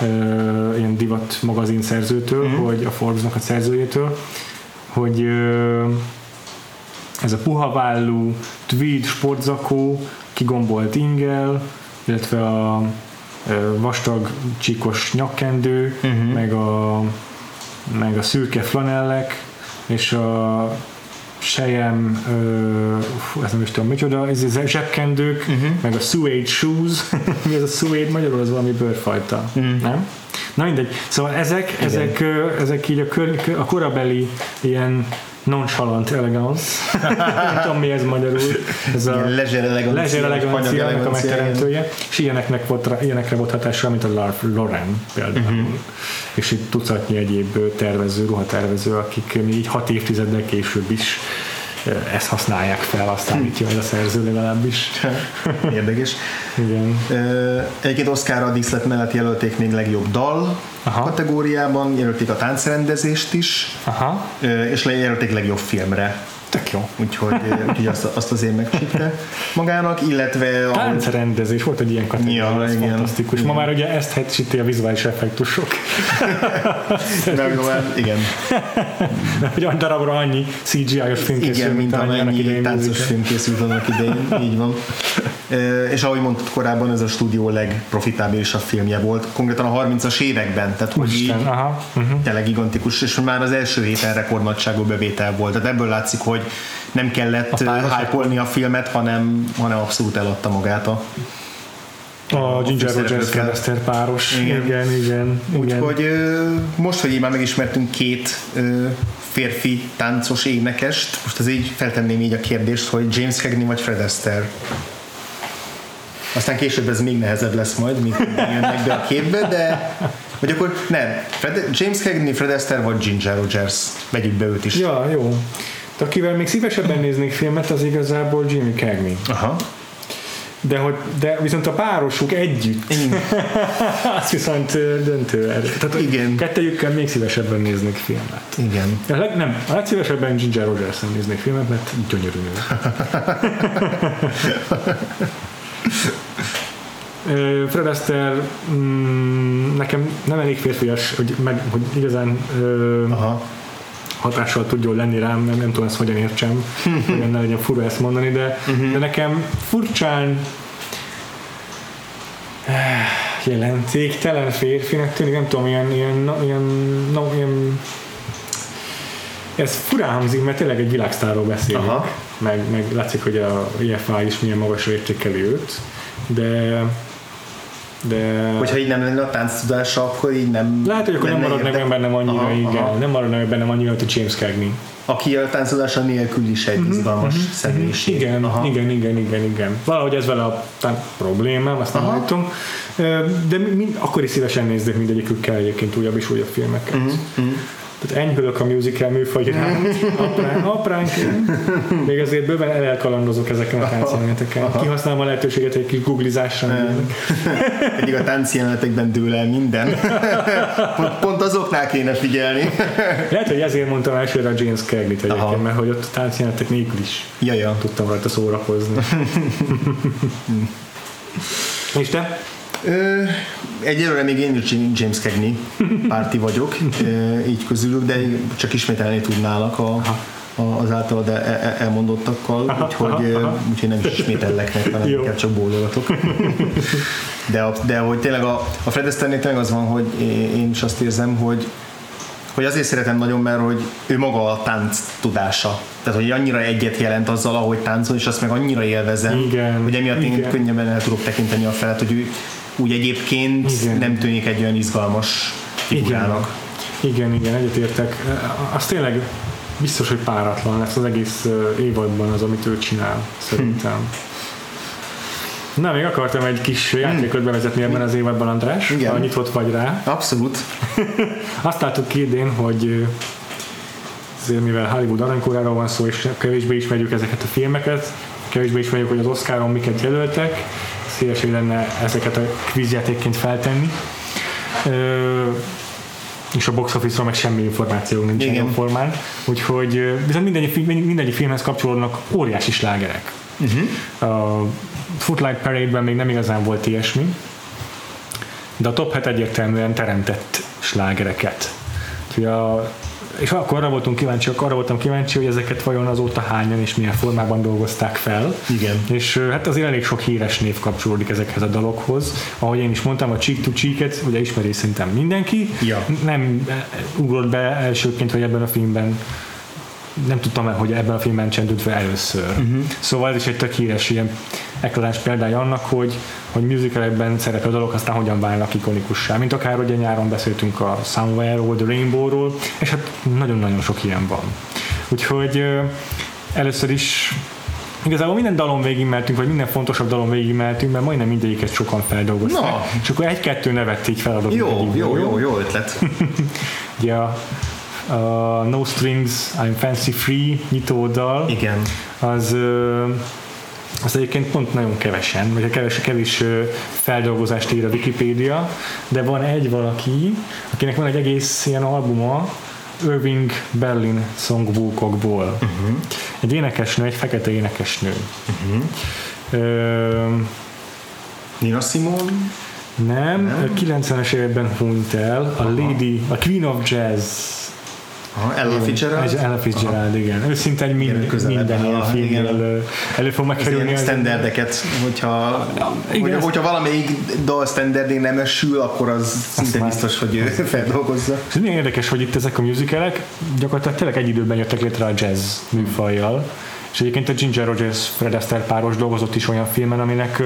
uh, ilyen divat magazin szerzőtől, mm-hmm. hogy a Forbes-nak a szerzőjétől, hogy uh, ez a puha vállú tweed sportzakó, kigombolt ingel, illetve a vastag csíkos nyakkendő, uh-huh. meg, a, meg a szürke flanellek, és a sejem, uh, ezt nem is tudom micsoda, ez a zsebkendők, uh-huh. meg a suede shoes, mi ez a suede magyarul, az valami bőrfajta, uh-huh. nem? Na mindegy, szóval ezek, ezek, ezek így a, kör, a korabeli ilyen nonchalant elegance. nem tudom mi ez magyarul. Ez a leger elegancia, a megteremtője. És ilyeneknek volt, ilyenekre volt hatása, mint a Lauren például. Uh-huh. És itt tucatnyi egyéb tervező, ruhatervező, akik így hat évtizeddel később is ezt használják fel, aztán mit jön a szerző legalábbis. Érdekes. Igen. Egyébként Oscar a díszlet mellett jelölték még legjobb dal Aha. kategóriában, jelölték a táncrendezést is, Aha. és jelölték legjobb filmre. Tök jó. Úgyhogy, úgyhogy azt, azt azért megcsitte magának, illetve... Táncrendezés volt egy ilyen kategória, ja, igen, fantasztikus. Igen. Ma már ugye ezt hetsíti a vizuális effektusok. De, igen. hogy a darabra annyi CGI-os film készült, igen, mint amennyi táncos film készült annak idején, így van. E, és ahogy mondtad korábban, ez a stúdió legprofitábilisabb filmje volt, konkrétan a 30-as években, tehát hogy így aha, uh-huh. tényleg gigantikus, és már az első héten rekordnagyságú bevétel volt, tehát ebből látszik, hogy nem kellett hype a filmet, hanem, hanem abszolút eladta magát a a Ginger Rogers Kereszter páros. Igen, igen, igen. Úgyhogy most, hogy így már megismertünk két férfi táncos énekest, most az így feltenném így a kérdést, hogy James Cagney vagy Fred Astaire. Aztán később ez még nehezebb lesz majd, mint jönnek be a képbe, de vagy akkor nem, Fred, James Cagney, Fred Astaire vagy Ginger Rogers, vegyük be őt is. Ja, jó. De akivel még szívesebben néznék filmet, az igazából Jimmy Cagney. Aha. De, hogy, de viszont a párosuk együtt, Igen. az viszont döntő erő. Tehát Igen. kettejükkel még szívesebben néznék filmet. Igen. A leg, nem, a legszívesebben Ginger rogers néznék filmet, mert gyönyörű Fred Astaire mm, nekem nem elég férfias, hogy, meg, hogy igazán Aha hatással tudjon lenni rám, nem, nem tudom ezt hogyan értsem, hogyan ne legyen fura ezt mondani, de, uh-huh. de nekem furcsán eh, jelentéktelen férfinek tűnik, nem tudom, ilyen, ilyen, ilyen, no, ilyen ez furán hangzik, mert tényleg egy világsztárról beszélünk, Aha. meg, meg látszik, hogy a IFA is milyen magasra értékeli őt, de de... Hogyha így nem lenne a tánc tudása, akkor így nem Lehet, hogy akkor nem maradnak meg bennem annyira, aha, igen. Aha. Nem maradnak meg bennem annyira, hogy James Cagney. Aki a tudása nélkül is egy uh-huh, izgalmas uh-huh, személyiség. Igen, aha. igen, igen, igen, igen. Valahogy ez vele a tán- problémám, azt nem látom. De mind, akkor is szívesen nézzük mindegyikükkel egyébként újabb és újabb filmeket. Uh-huh, uh-huh. Tehát enyhülök a musical műfaj iránt, aprán, apránként. Még azért bőven elkalandozok ezeken a táncjeleneteken. Kihasználom a lehetőséget egy kis googlizásra. Pedig a táncjelenetekben dől el minden. Pont, pont azoknál kéne figyelni. Lehet, hogy ezért mondtam elsőre a James Cagney-t egyébként, mert hogy ott a táncjelenetek nélkül is ja, ja. tudtam rajta szórakozni. És te? Egyelőre még én is James Cagney párti vagyok, így közülük, de csak ismételni tudnálak a, a, az általad elmondottakkal, úgyhogy, úgyhogy nem is ismétellek meg, hanem inkább csak bólogatok. De, de hogy tényleg a, a Fred Astaire tényleg az van, hogy én is azt érzem, hogy hogy azért szeretem nagyon, mert hogy ő maga a tánc tudása. Tehát, hogy annyira egyet jelent azzal, ahogy táncol, és azt meg annyira élvezem, igen, hogy emiatt igen. én könnyebben el tudok tekinteni a felett, hogy ő úgy egyébként igen. nem tűnik egy olyan izgalmas figurának. Igen, igen, igen egyetértek. Az tényleg biztos, hogy páratlan lesz az egész évadban az, amit ő csinál, szerintem. Hm. Na, még akartam egy kis hm. játékot bevezetni ebben az évadban, András. Igen. Ha nyitott vagy rá. Abszolút. Azt láttuk ki idén, hogy azért mivel Hollywood aranykóráról van szó, és kevésbé ismerjük ezeket a filmeket, kevésbé ismerjük, hogy az Oscaron miket jelöltek, szíveség lenne ezeket a kvízjátékként feltenni. Ö, és a box office meg semmi információ nincs Igen. formán, úgyhogy viszont mindegyik, mindegyik filmhez kapcsolódnak óriási slágerek. Uh-huh. A Footlight Parade-ben még nem igazán volt ilyesmi, de a top 7 egyértelműen teremtett slágereket. Úgyhogy a, és akkor arra voltunk kíváncsiak, arra voltam kíváncsi, hogy ezeket vajon azóta hányan és milyen formában dolgozták fel. Igen. És hát azért elég sok híres név kapcsolódik ezekhez a dalokhoz. Ahogy én is mondtam, a Cheek to Cheek-et ugye ismeri szerintem mindenki. Ja. Nem eh, ugrott be elsőként, hogy ebben a filmben nem tudtam el, hogy ebben a filmben csendült fel először. Uh-huh. Szóval ez is egy tök híres ilyen eklatás példája annak, hogy, hogy musicalekben szereplő dolog aztán hogyan válnak ikonikussá. Mint akár ugye nyáron beszéltünk a Somewhere-ról, The Rainbow-ról, és hát nagyon-nagyon sok ilyen van. Úgyhogy először is Igazából minden dalon végigmentünk, vagy minden fontosabb dalon végigmentünk, mert majdnem mindegyiket sokan feldolgozták. Na. És akkor egy-kettő nevet így feladok. Jó, mindegyikből, jó, jó, jó ötlet. Ugye a, a No Strings, I'm Fancy Free nyitódal, Igen. az, az egyébként pont nagyon kevesen, vagy kevés, kevés feldolgozást ír a Wikipédia, de van egy valaki, akinek van egy egész ilyen albuma, Irving Berlin songbookokból. Uh-huh. Egy énekesnő, egy fekete énekesnő. Uh-huh. Ö, Nina Simone? nem, nem, 90-es években hunyt el, a Lady, a Queen of Jazz Aha, Ella Fitzgerald? Ez Ella Fitzgerald, igen. Ő szinte egy mind, minden ilyen filmnél elő, elő fog megkerülni. az- standardeket, hogyha, igen, hogy, ez- hogyha valamelyik dal standardén nem esül, akkor az szinte már- biztos, hogy ő feldolgozza. Ez milyen érdekes, hogy itt ezek a musicalek gyakorlatilag tényleg egy időben jöttek létre a jazz műfajjal. És egyébként a Ginger Rogers Fred Astaire páros dolgozott is olyan filmen, aminek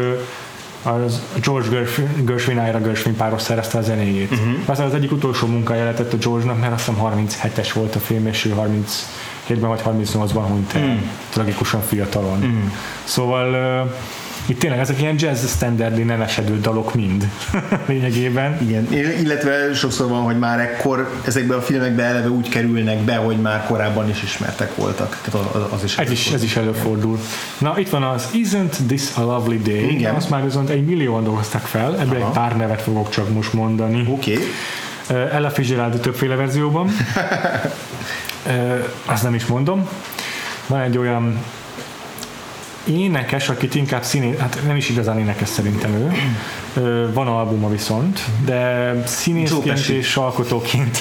az George Gershwin, Gershwin Ira Gershwin páros szerezte a zenéjét. Uh-huh. Aztán az egyik utolsó munkája lehetett a George-nak, mert azt hiszem 37-es volt a film, és ő 37-ben vagy 38-ban hunyt el. Tragikusan fiatalon. Uh-huh. Szóval itt tényleg ezek ilyen jazz standardin nem esedő dalok mind lényegében. Igen, illetve sokszor van, hogy már ekkor ezekben a filmekben eleve úgy kerülnek be, hogy már korábban is ismertek voltak. Tehát az- az is Ez is, ez is előfordul. Na, itt van az Isn't This a Lovely Day? Igen. Azt már viszont egy millióan dolgozták fel, ebből Aha. egy pár nevet fogok csak most mondani. Oké. Okay. Ella Fitzgerald többféle verzióban. azt nem is mondom. Van egy olyan énekes, akit inkább színé, hát nem is igazán énekes szerintem ő. Van albuma viszont, de színészként és alkotóként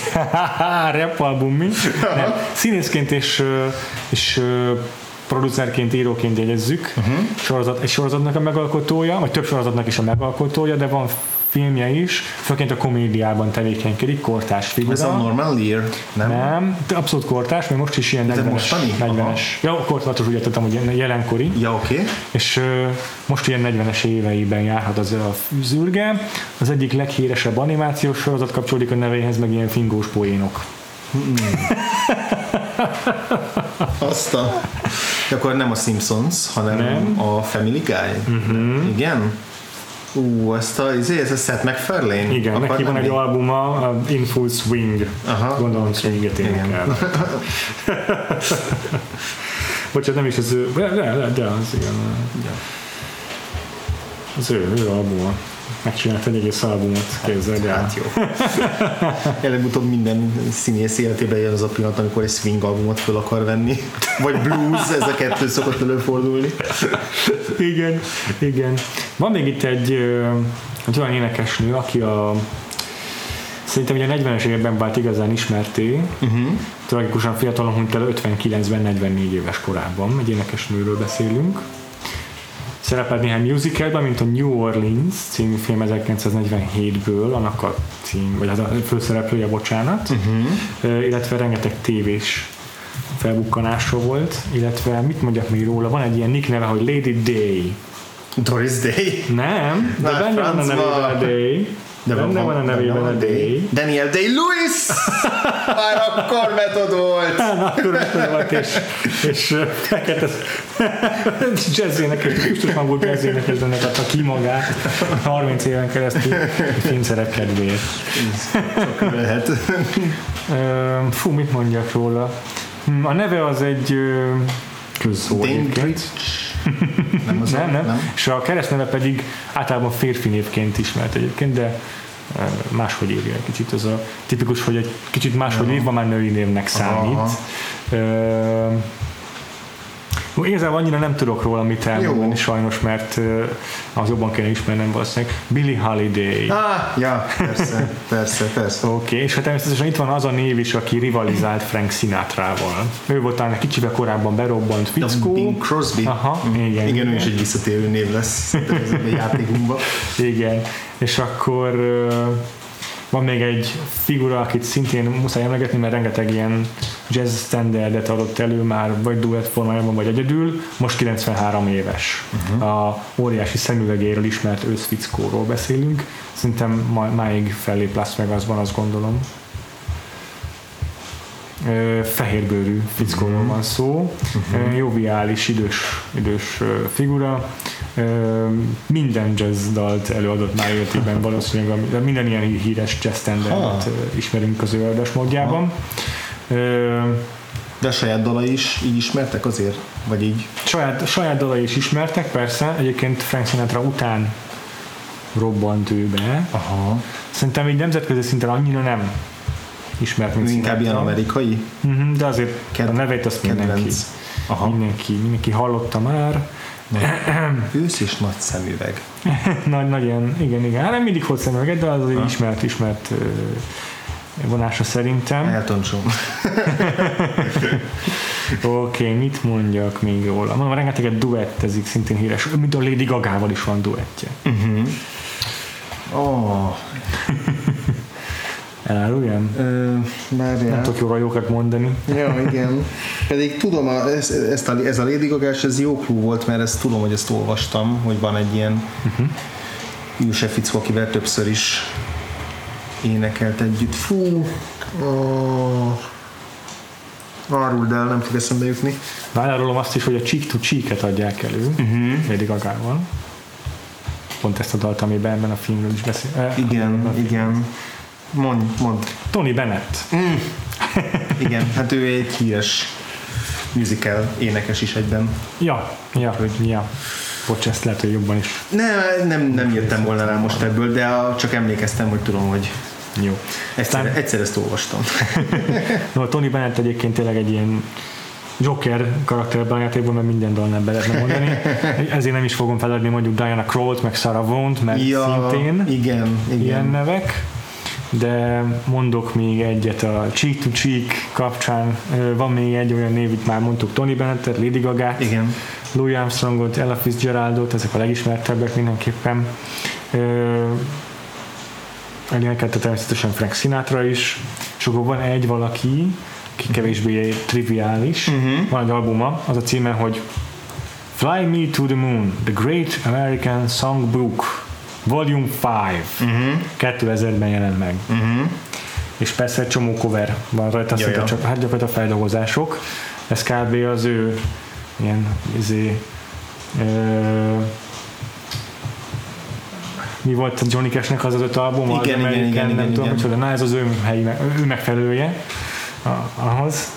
rap album mi? Nem, színészként és, és producerként, íróként jegyezzük. Uh-huh. Sorozat, egy sorozatnak a megalkotója, vagy több sorozatnak is a megalkotója, de van filmje is, főként a komédiában tevékenykedik, kortárs figura. Ez a Norman Lear, nem? Nem, de abszolút kortárs, mert most is ilyen Ez 40-es. mostani? 40-es. Ja, kortárs úgy értettem, hogy jelenkori. Ja, oké. Okay. És most ilyen 40-es éveiben járhat az a zürge. Az egyik leghíresebb animációs sorozat kapcsolódik a nevéhez, meg ilyen fingós poénok. Azt a... De akkor nem a Simpsons, hanem Nem. a Family Guy. Uh-huh. Igen? Ú, ezt a, izé, ez a Seth MacFarlane? Igen, Akar neki van egy albuma, a In Full Swing. Aha. Gondolom swinget énekel. Bocsánat, nem is az ő, de, de, de, de az igen. Ja. Az ő, ő albuma. Megcsinált egy egész albumot, képzeld el. Hát jó. Előbb-utóbb minden színész életében jön az a pillanat, amikor egy swing albumot föl akar venni. Vagy blues, ez a kettő szokott előfordulni. Igen, igen. Van még itt egy, egy olyan énekesnő, aki a Szerintem ugye a 40-es években vált igazán ismerté, uh-huh. tragikusan fiatalon hunyt el 59-ben, 44 éves korában, egy énekesnőről beszélünk. Szerepelt néhány musicalben, mint a New Orleans című film 1947-ből, annak a cím, vagy az a főszereplője, bocsánat, uh-huh. illetve rengeteg tévés felbukkanása volt, illetve mit mondjak még róla, van egy ilyen nick neve, hogy Lady Day. Doris Day. Nem, de Na, benne van a a Day. De benne van a nevében a Day. Daniel Day-Lewis! Már akkor metodolt! Na, akkor mikor volt, és, és fekete jazzénekes, biztos hangú jazzénekes ennek adta ki magát 30 éven keresztül filmszerep kedvéért. Csak lehet. Fú, mit mondjak róla? Hm, A neve az egy közszó egyébként. Nem az Nem, nem, nem? És a keresztneve pedig általában férfi névként ismert egyébként, de máshogy írja egy kicsit. Ez a tipikus, hogy egy kicsit máshogy írva már női névnek számít. Aha. Igazából annyira nem tudok róla mit elmondani Jó. sajnos, mert az jobban kell ismernem valószínűleg. Billie Holiday. Ah, ja, persze, persze, persze. Oké, okay, és hát természetesen itt van az a név is, aki rivalizált Frank Sinatra-val. Ő volt talán egy kicsivel korábban berobbant fickó. Bing Crosby. Aha, igen. Igen, ő is egy visszatérő név lesz ezekben a játékunkban. Igen, és akkor van még egy figura, akit szintén muszáj emlegetni, mert rengeteg ilyen jazz standardet adott elő már, vagy duett formájában, vagy egyedül. Most 93 éves. Uh-huh. A óriási szemüvegéről ismert őszfickóról beszélünk. Szerintem ma, máig fellép Las Vegasban, azt gondolom. Ö, fehérbőrű fickóról van szó, uh-huh. joviális, idős, idős figura, minden jazz dalt előadott már életében valószínűleg, minden ilyen híres jazz standardet Ha. ismerünk az ő adásmódjában. Ö, De a saját dalai is így ismertek azért? Vagy így? saját, saját dalai is ismertek, persze, egyébként Frank Sinatra után robbant ő be. Aha. Szerintem így nemzetközi szinten annyira nem ismert, mint inkább ilyen amerikai? Mhm, De azért Ked- a nevét azt mindenki. Aha. mindenki, mindenki hallotta már. Ősz és nagy szemüveg. nagy, nagy ilyen, igen, igen. Hát nem mindig volt szemüveget, de az azért ismert, ismert vonása szerintem. Elton. Oké, okay, mit mondjak még róla? Mondom, rengeteget duettezik, szintén híres. Mint a Lady Gagával is van duettje. Oh, Eláruljam? várjál. Nem tudok jó rajókat mondani. Ja, igen. Pedig tudom, a, ez, ezt a, ez a Lady gaga ez jó klú volt, mert ezt tudom, hogy ezt olvastam, hogy van egy ilyen uh-huh. József fickó, akivel többször is énekelt együtt. Fú, oh, áruld el, nem fog eszembe jutni. Várálom azt is, hogy a Cheek to Cheek-et adják elő uh-huh. Lady Gagával. Pont ezt a dalt, amiben ebben a filmről is beszél. Eh, Igen, igen. Mond, mond. Tony Bennett. Igen, hát ő egy híres musical énekes is egyben. Ja, ja, hogy ja. Bocs, ezt lehet, hogy jobban is. Nem, nem, nem jöttem volna rá most ebből, de a- csak emlékeztem, hogy tudom, hogy Jó. egyszer, Aztán- egyszer ezt olvastam. No, Tony Bennett egyébként tényleg egy ilyen Joker karakterben a játékban, mert minden dalnál be lehetne mondani. Ezért nem is fogom feladni mondjuk Diana Krallt, meg Sarah Vaughan-t, mert szintén igen, igen. ilyen nevek. De mondok még egyet a Cheek to Cheek kapcsán. Van még egy olyan név, itt már mondtuk Tony Bennettet, Lady Gaga-t, Igen. Louis Armstrongot, Ella Fitzgeraldot, ezek a legismertebbek mindenképpen. Elénekelte természetesen Frank Sinatra is, és akkor van egy valaki, aki kevésbé triviális, uh-huh. van egy albuma, az a címe, hogy Fly Me to the Moon, The Great American Songbook, Volume 5, uh-huh. 2000-ben jelent meg. Uh-huh. És persze egy csomó cover van rajta, Ja, szinte ja. csak hát gyakorlatilag feldolgozások. Ez kb. az ő ilyen izé, ö, mi volt Johnny Cashnek az az öt album, az Igen, igen, American, igen, nem igen, tudom, igen. micsoda, na ez az ő, helyi, ő megfelelője ahhoz.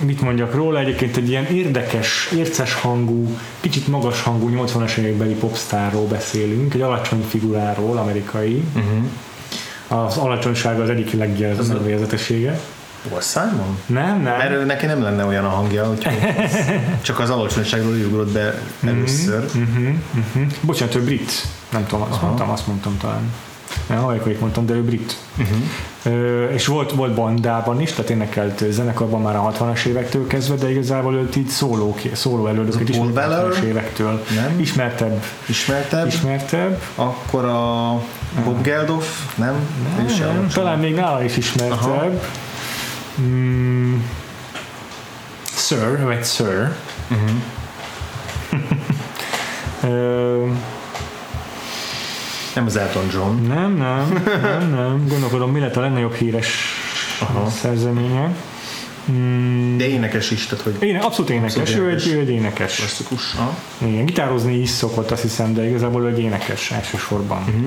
Mit mondjak róla? Egyébként egy ilyen érdekes, érces hangú, kicsit magas hangú 80-as évekbeli popstárról beszélünk, egy alacsony figuráról, amerikai. Uh-huh. Az alacsonysága az egyik legjelzetesége. Paul Simon? Nem, nem. Erről neki nem lenne olyan a hangja, úgyhogy csak az alacsonyságról ugrott be először. Uh-huh, uh-huh. Bocsánat, ő brit. Nem tudom, azt mondtam, azt mondtam talán. Nem, amerikai mondtam, de ő brit. Uh-huh. Ö, és volt, volt bandában is, tehát énekelt zenekarban már a 60-as évektől kezdve, de igazából őt így szóló, szóló előadóként ismert a Weller? 60-as évektől. Nem? Ismertebb. Ismertebb? Ismertebb. Akkor a Bob Geldof? Nem? Is Nem, alacsony. talán még nála is ismertebb. Mm, sir, vagy Sir. Ö, Nem az Elton John. Nem, nem, nem, nem. Gondolkodom, mi lett a legnagyobb híres Aha. szerzeménye. Mm, De énekes is, tehát hogy éne, abszolút énekes, Abszolút ő egy, énekes. ő egy énekes. klasszikus. Aha. Igen, gitározni is szokott, azt hiszem, de igazából ő egy énekes elsősorban. Mhm.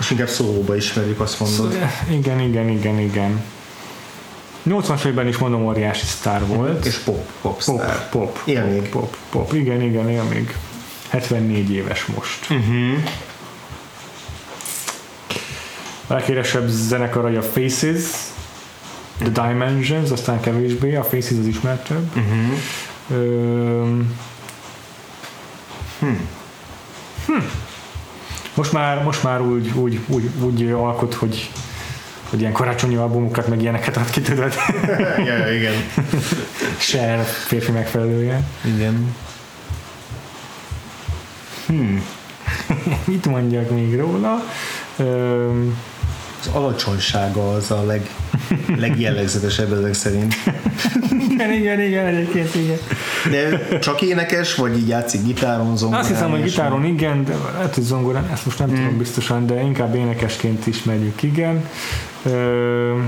És inkább szólóba ismerjük, azt mondod. Igen, igen, igen, igen. 80-as években is mondom óriási sztár volt. És pop, pop, Pop, star. pop, Él még. pop, pop, igen, igen, él még. 74 éves most. Uh-huh. A leghíresebb zenekar a Faces, The Dimensions, aztán kevésbé, a Faces az ismertebb. Uh-huh. Öm, hm. Most már, most már úgy, úgy, úgy, úgy alkot, hogy hogy ilyen karácsonyi albumokat, meg ilyeneket ad ki, tudod? ja, igen. Cher férfi megfelelője. Igen. Hmm. Mit mondjak még róla? Öm, Az alacsonysága az a leg, legjellegzetesebb ezek szerint. igen, igen, igen, egyébként igen. De csak énekes, vagy így játszik gitáron, zongorán? Azt hiszem, hogy gitáron igen, de lehet, hogy zongorán, ezt most nem mm. tudom biztosan, de inkább énekesként ismerjük, igen. Ö,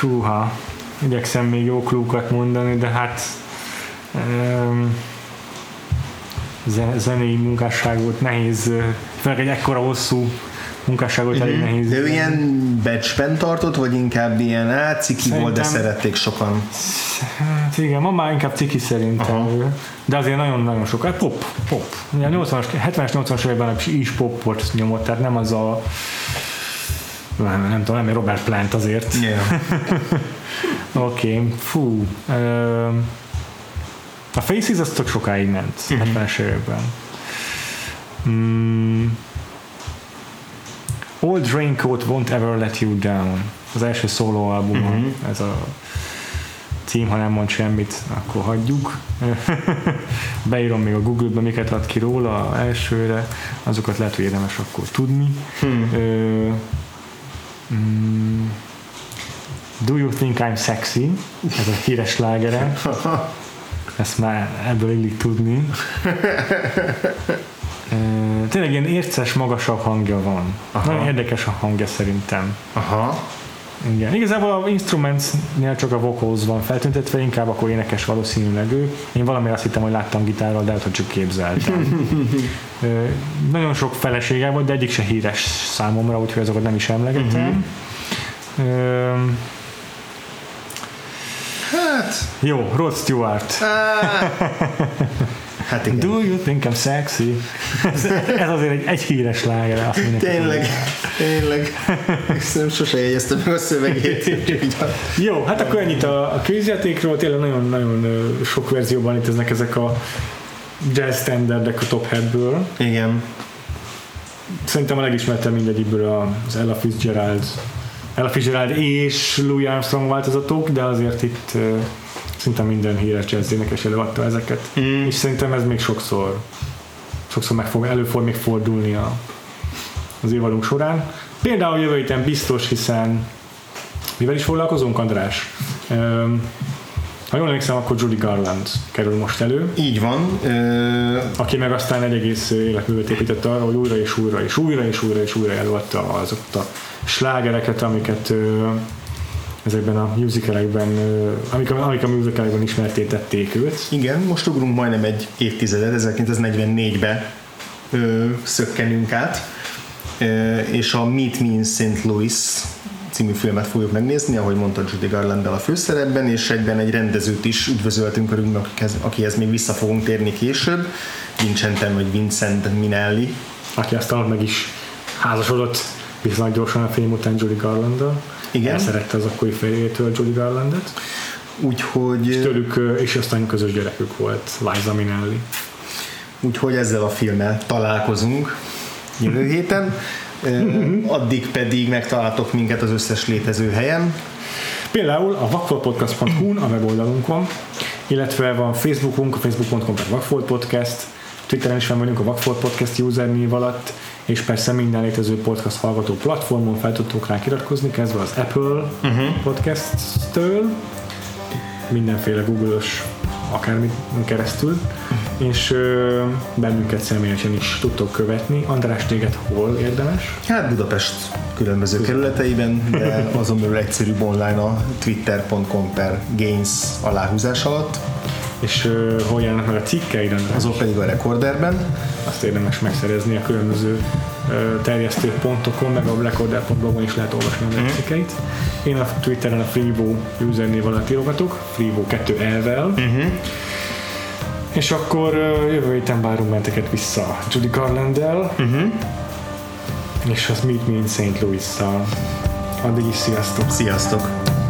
Húha, igyekszem még jó klúkat mondani, de hát ö, ze- zenei munkásságot nehéz, főleg egy ekkora hosszú munkásságot elég nehéz. De ő ilyen becsben tartott, vagy inkább ilyen átciki volt, de szerették sokan? Hát igen, ma már inkább ciki szerintem. Aha. De azért nagyon-nagyon sokat. Pop, pop. Ugye a 80-as, 70-es, 80-as években is popot nyomott, tehát nem az a nem, nem tudom, nem Robert Plant azért. Yeah. Oké, okay. fú. Ö, a Faces az tök sokáig ment, Mhm. 70-es években. Mm. Old Raincoat Won't Ever Let You Down. Az első szóló albuma. Mhm. Ez a cím, ha nem mond semmit, akkor hagyjuk. Beírom még a Google-be, miket ad ki róla elsőre, azokat lehet, hogy érdemes akkor tudni. Hmm. Ö, mm, Do You Think I'm Sexy? Ez a híres slágere. Ezt már ebből illik tudni. Tényleg ilyen érces, magasabb hangja van. Aha. Nagyon érdekes a hangja szerintem. Aha. Igen. Igazából a instrumentsnél csak a vocals van feltüntetve, inkább akkor énekes valószínűleg ő. Én valami azt hittem, hogy láttam gitárral, de lehet, hogy csak képzeltem. Ö, nagyon sok felesége volt, de egyik se híres számomra, úgyhogy azokat nem is emlegetem. Ö, Hát, jó, Rod Stewart. hát igen. Do you think I'm sexy? Ez, azért egy, egy híres láger. Azt Tényleg, tényleg. Nem sose jegyeztem meg a szövegét. Jó, hát akkor ennyit a, a kézjátékról, tényleg nagyon-nagyon sok verzióban léteznek ezek a jazz standardek a Top Hatből. Igen. Szerintem a legismertebb mindegyikből az Ella Fitzgerald, Ella Fitzgerald és Louis Armstrong változatok, de azért itt szinte minden híres jazz énekes előadta ezeket. Mm. És szerintem ez még sokszor sokszor meg fog, elő fog még fordulni a, az évadunk során. Például jövő héten biztos, hiszen mivel is foglalkozunk, András? Öm, ha jól emlékszem, akkor Judy Garland kerül most elő, Így van. Ö, aki meg aztán egy egész életművet épített arra, hogy újra és újra és újra és újra és újra előadta azokat a slágereket, amiket ö, ezekben a musicalekben, amik, amik a musicalekben ismertétették őt. igen, most ugrunk majdnem egy évtizedet, 1944-be ö, szökkenünk át, ö, és a Meet Me in St. Louis című filmet fogjuk megnézni, ahogy mondta Judy garland a főszerepben, és egyben egy rendezőt is üdvözöltünk körülbelül, akihez, még vissza fogunk térni később, Vincenten vagy Vincent Minelli. aki aztán meg is házasodott viszonylag gyorsan a film után Judy garland Igen. Elszerette az akkori férjétől Judy Garlandet. Úgyhogy, Tőlük, ö, és aztán közös gyerekük volt, Liza Minnelli. úgyhogy ezzel a filmmel találkozunk jövő héten. Ö, Addig pedig megtaláltok minket az összes létező helyen. Például a vakfoltpodcast.hu a weboldalunkon, illetve van Facebookunk, a facebook.com per Vakfolt Podcast, Twitteren is van vagyunk a Vakfolt Podcast usernév alatt, és persze minden létező podcast hallgató platformon fel tudtok rá iratkozni, kezdve az Apple uh-huh. Podcast-től, mindenféle Google-ös akármit keresztül, és ö, bennünket személyesen is tudtok követni. András, téged hol érdemes? Hát Budapest különböző kerületeiben, de azon belül egyszerűbb online a twitter.com per gains aláhúzás alatt, És ö, hol jelennek meg a cikkeid, azok pedig a rekorderben. azt érdemes megszerezni a különböző terjesztő pontokon, meg a blackorder.blogon is lehet olvasni a cikkeit. Én a Twitteren a Freevo usernnév alatt írogatok, Freevo 2 elvel. Uh-huh. És akkor jövő héten várunk menteket vissza Judy Garland-el, uh-huh. és az Meet Me in St. Louis-szal. Addig is sziasztok! Sziasztok!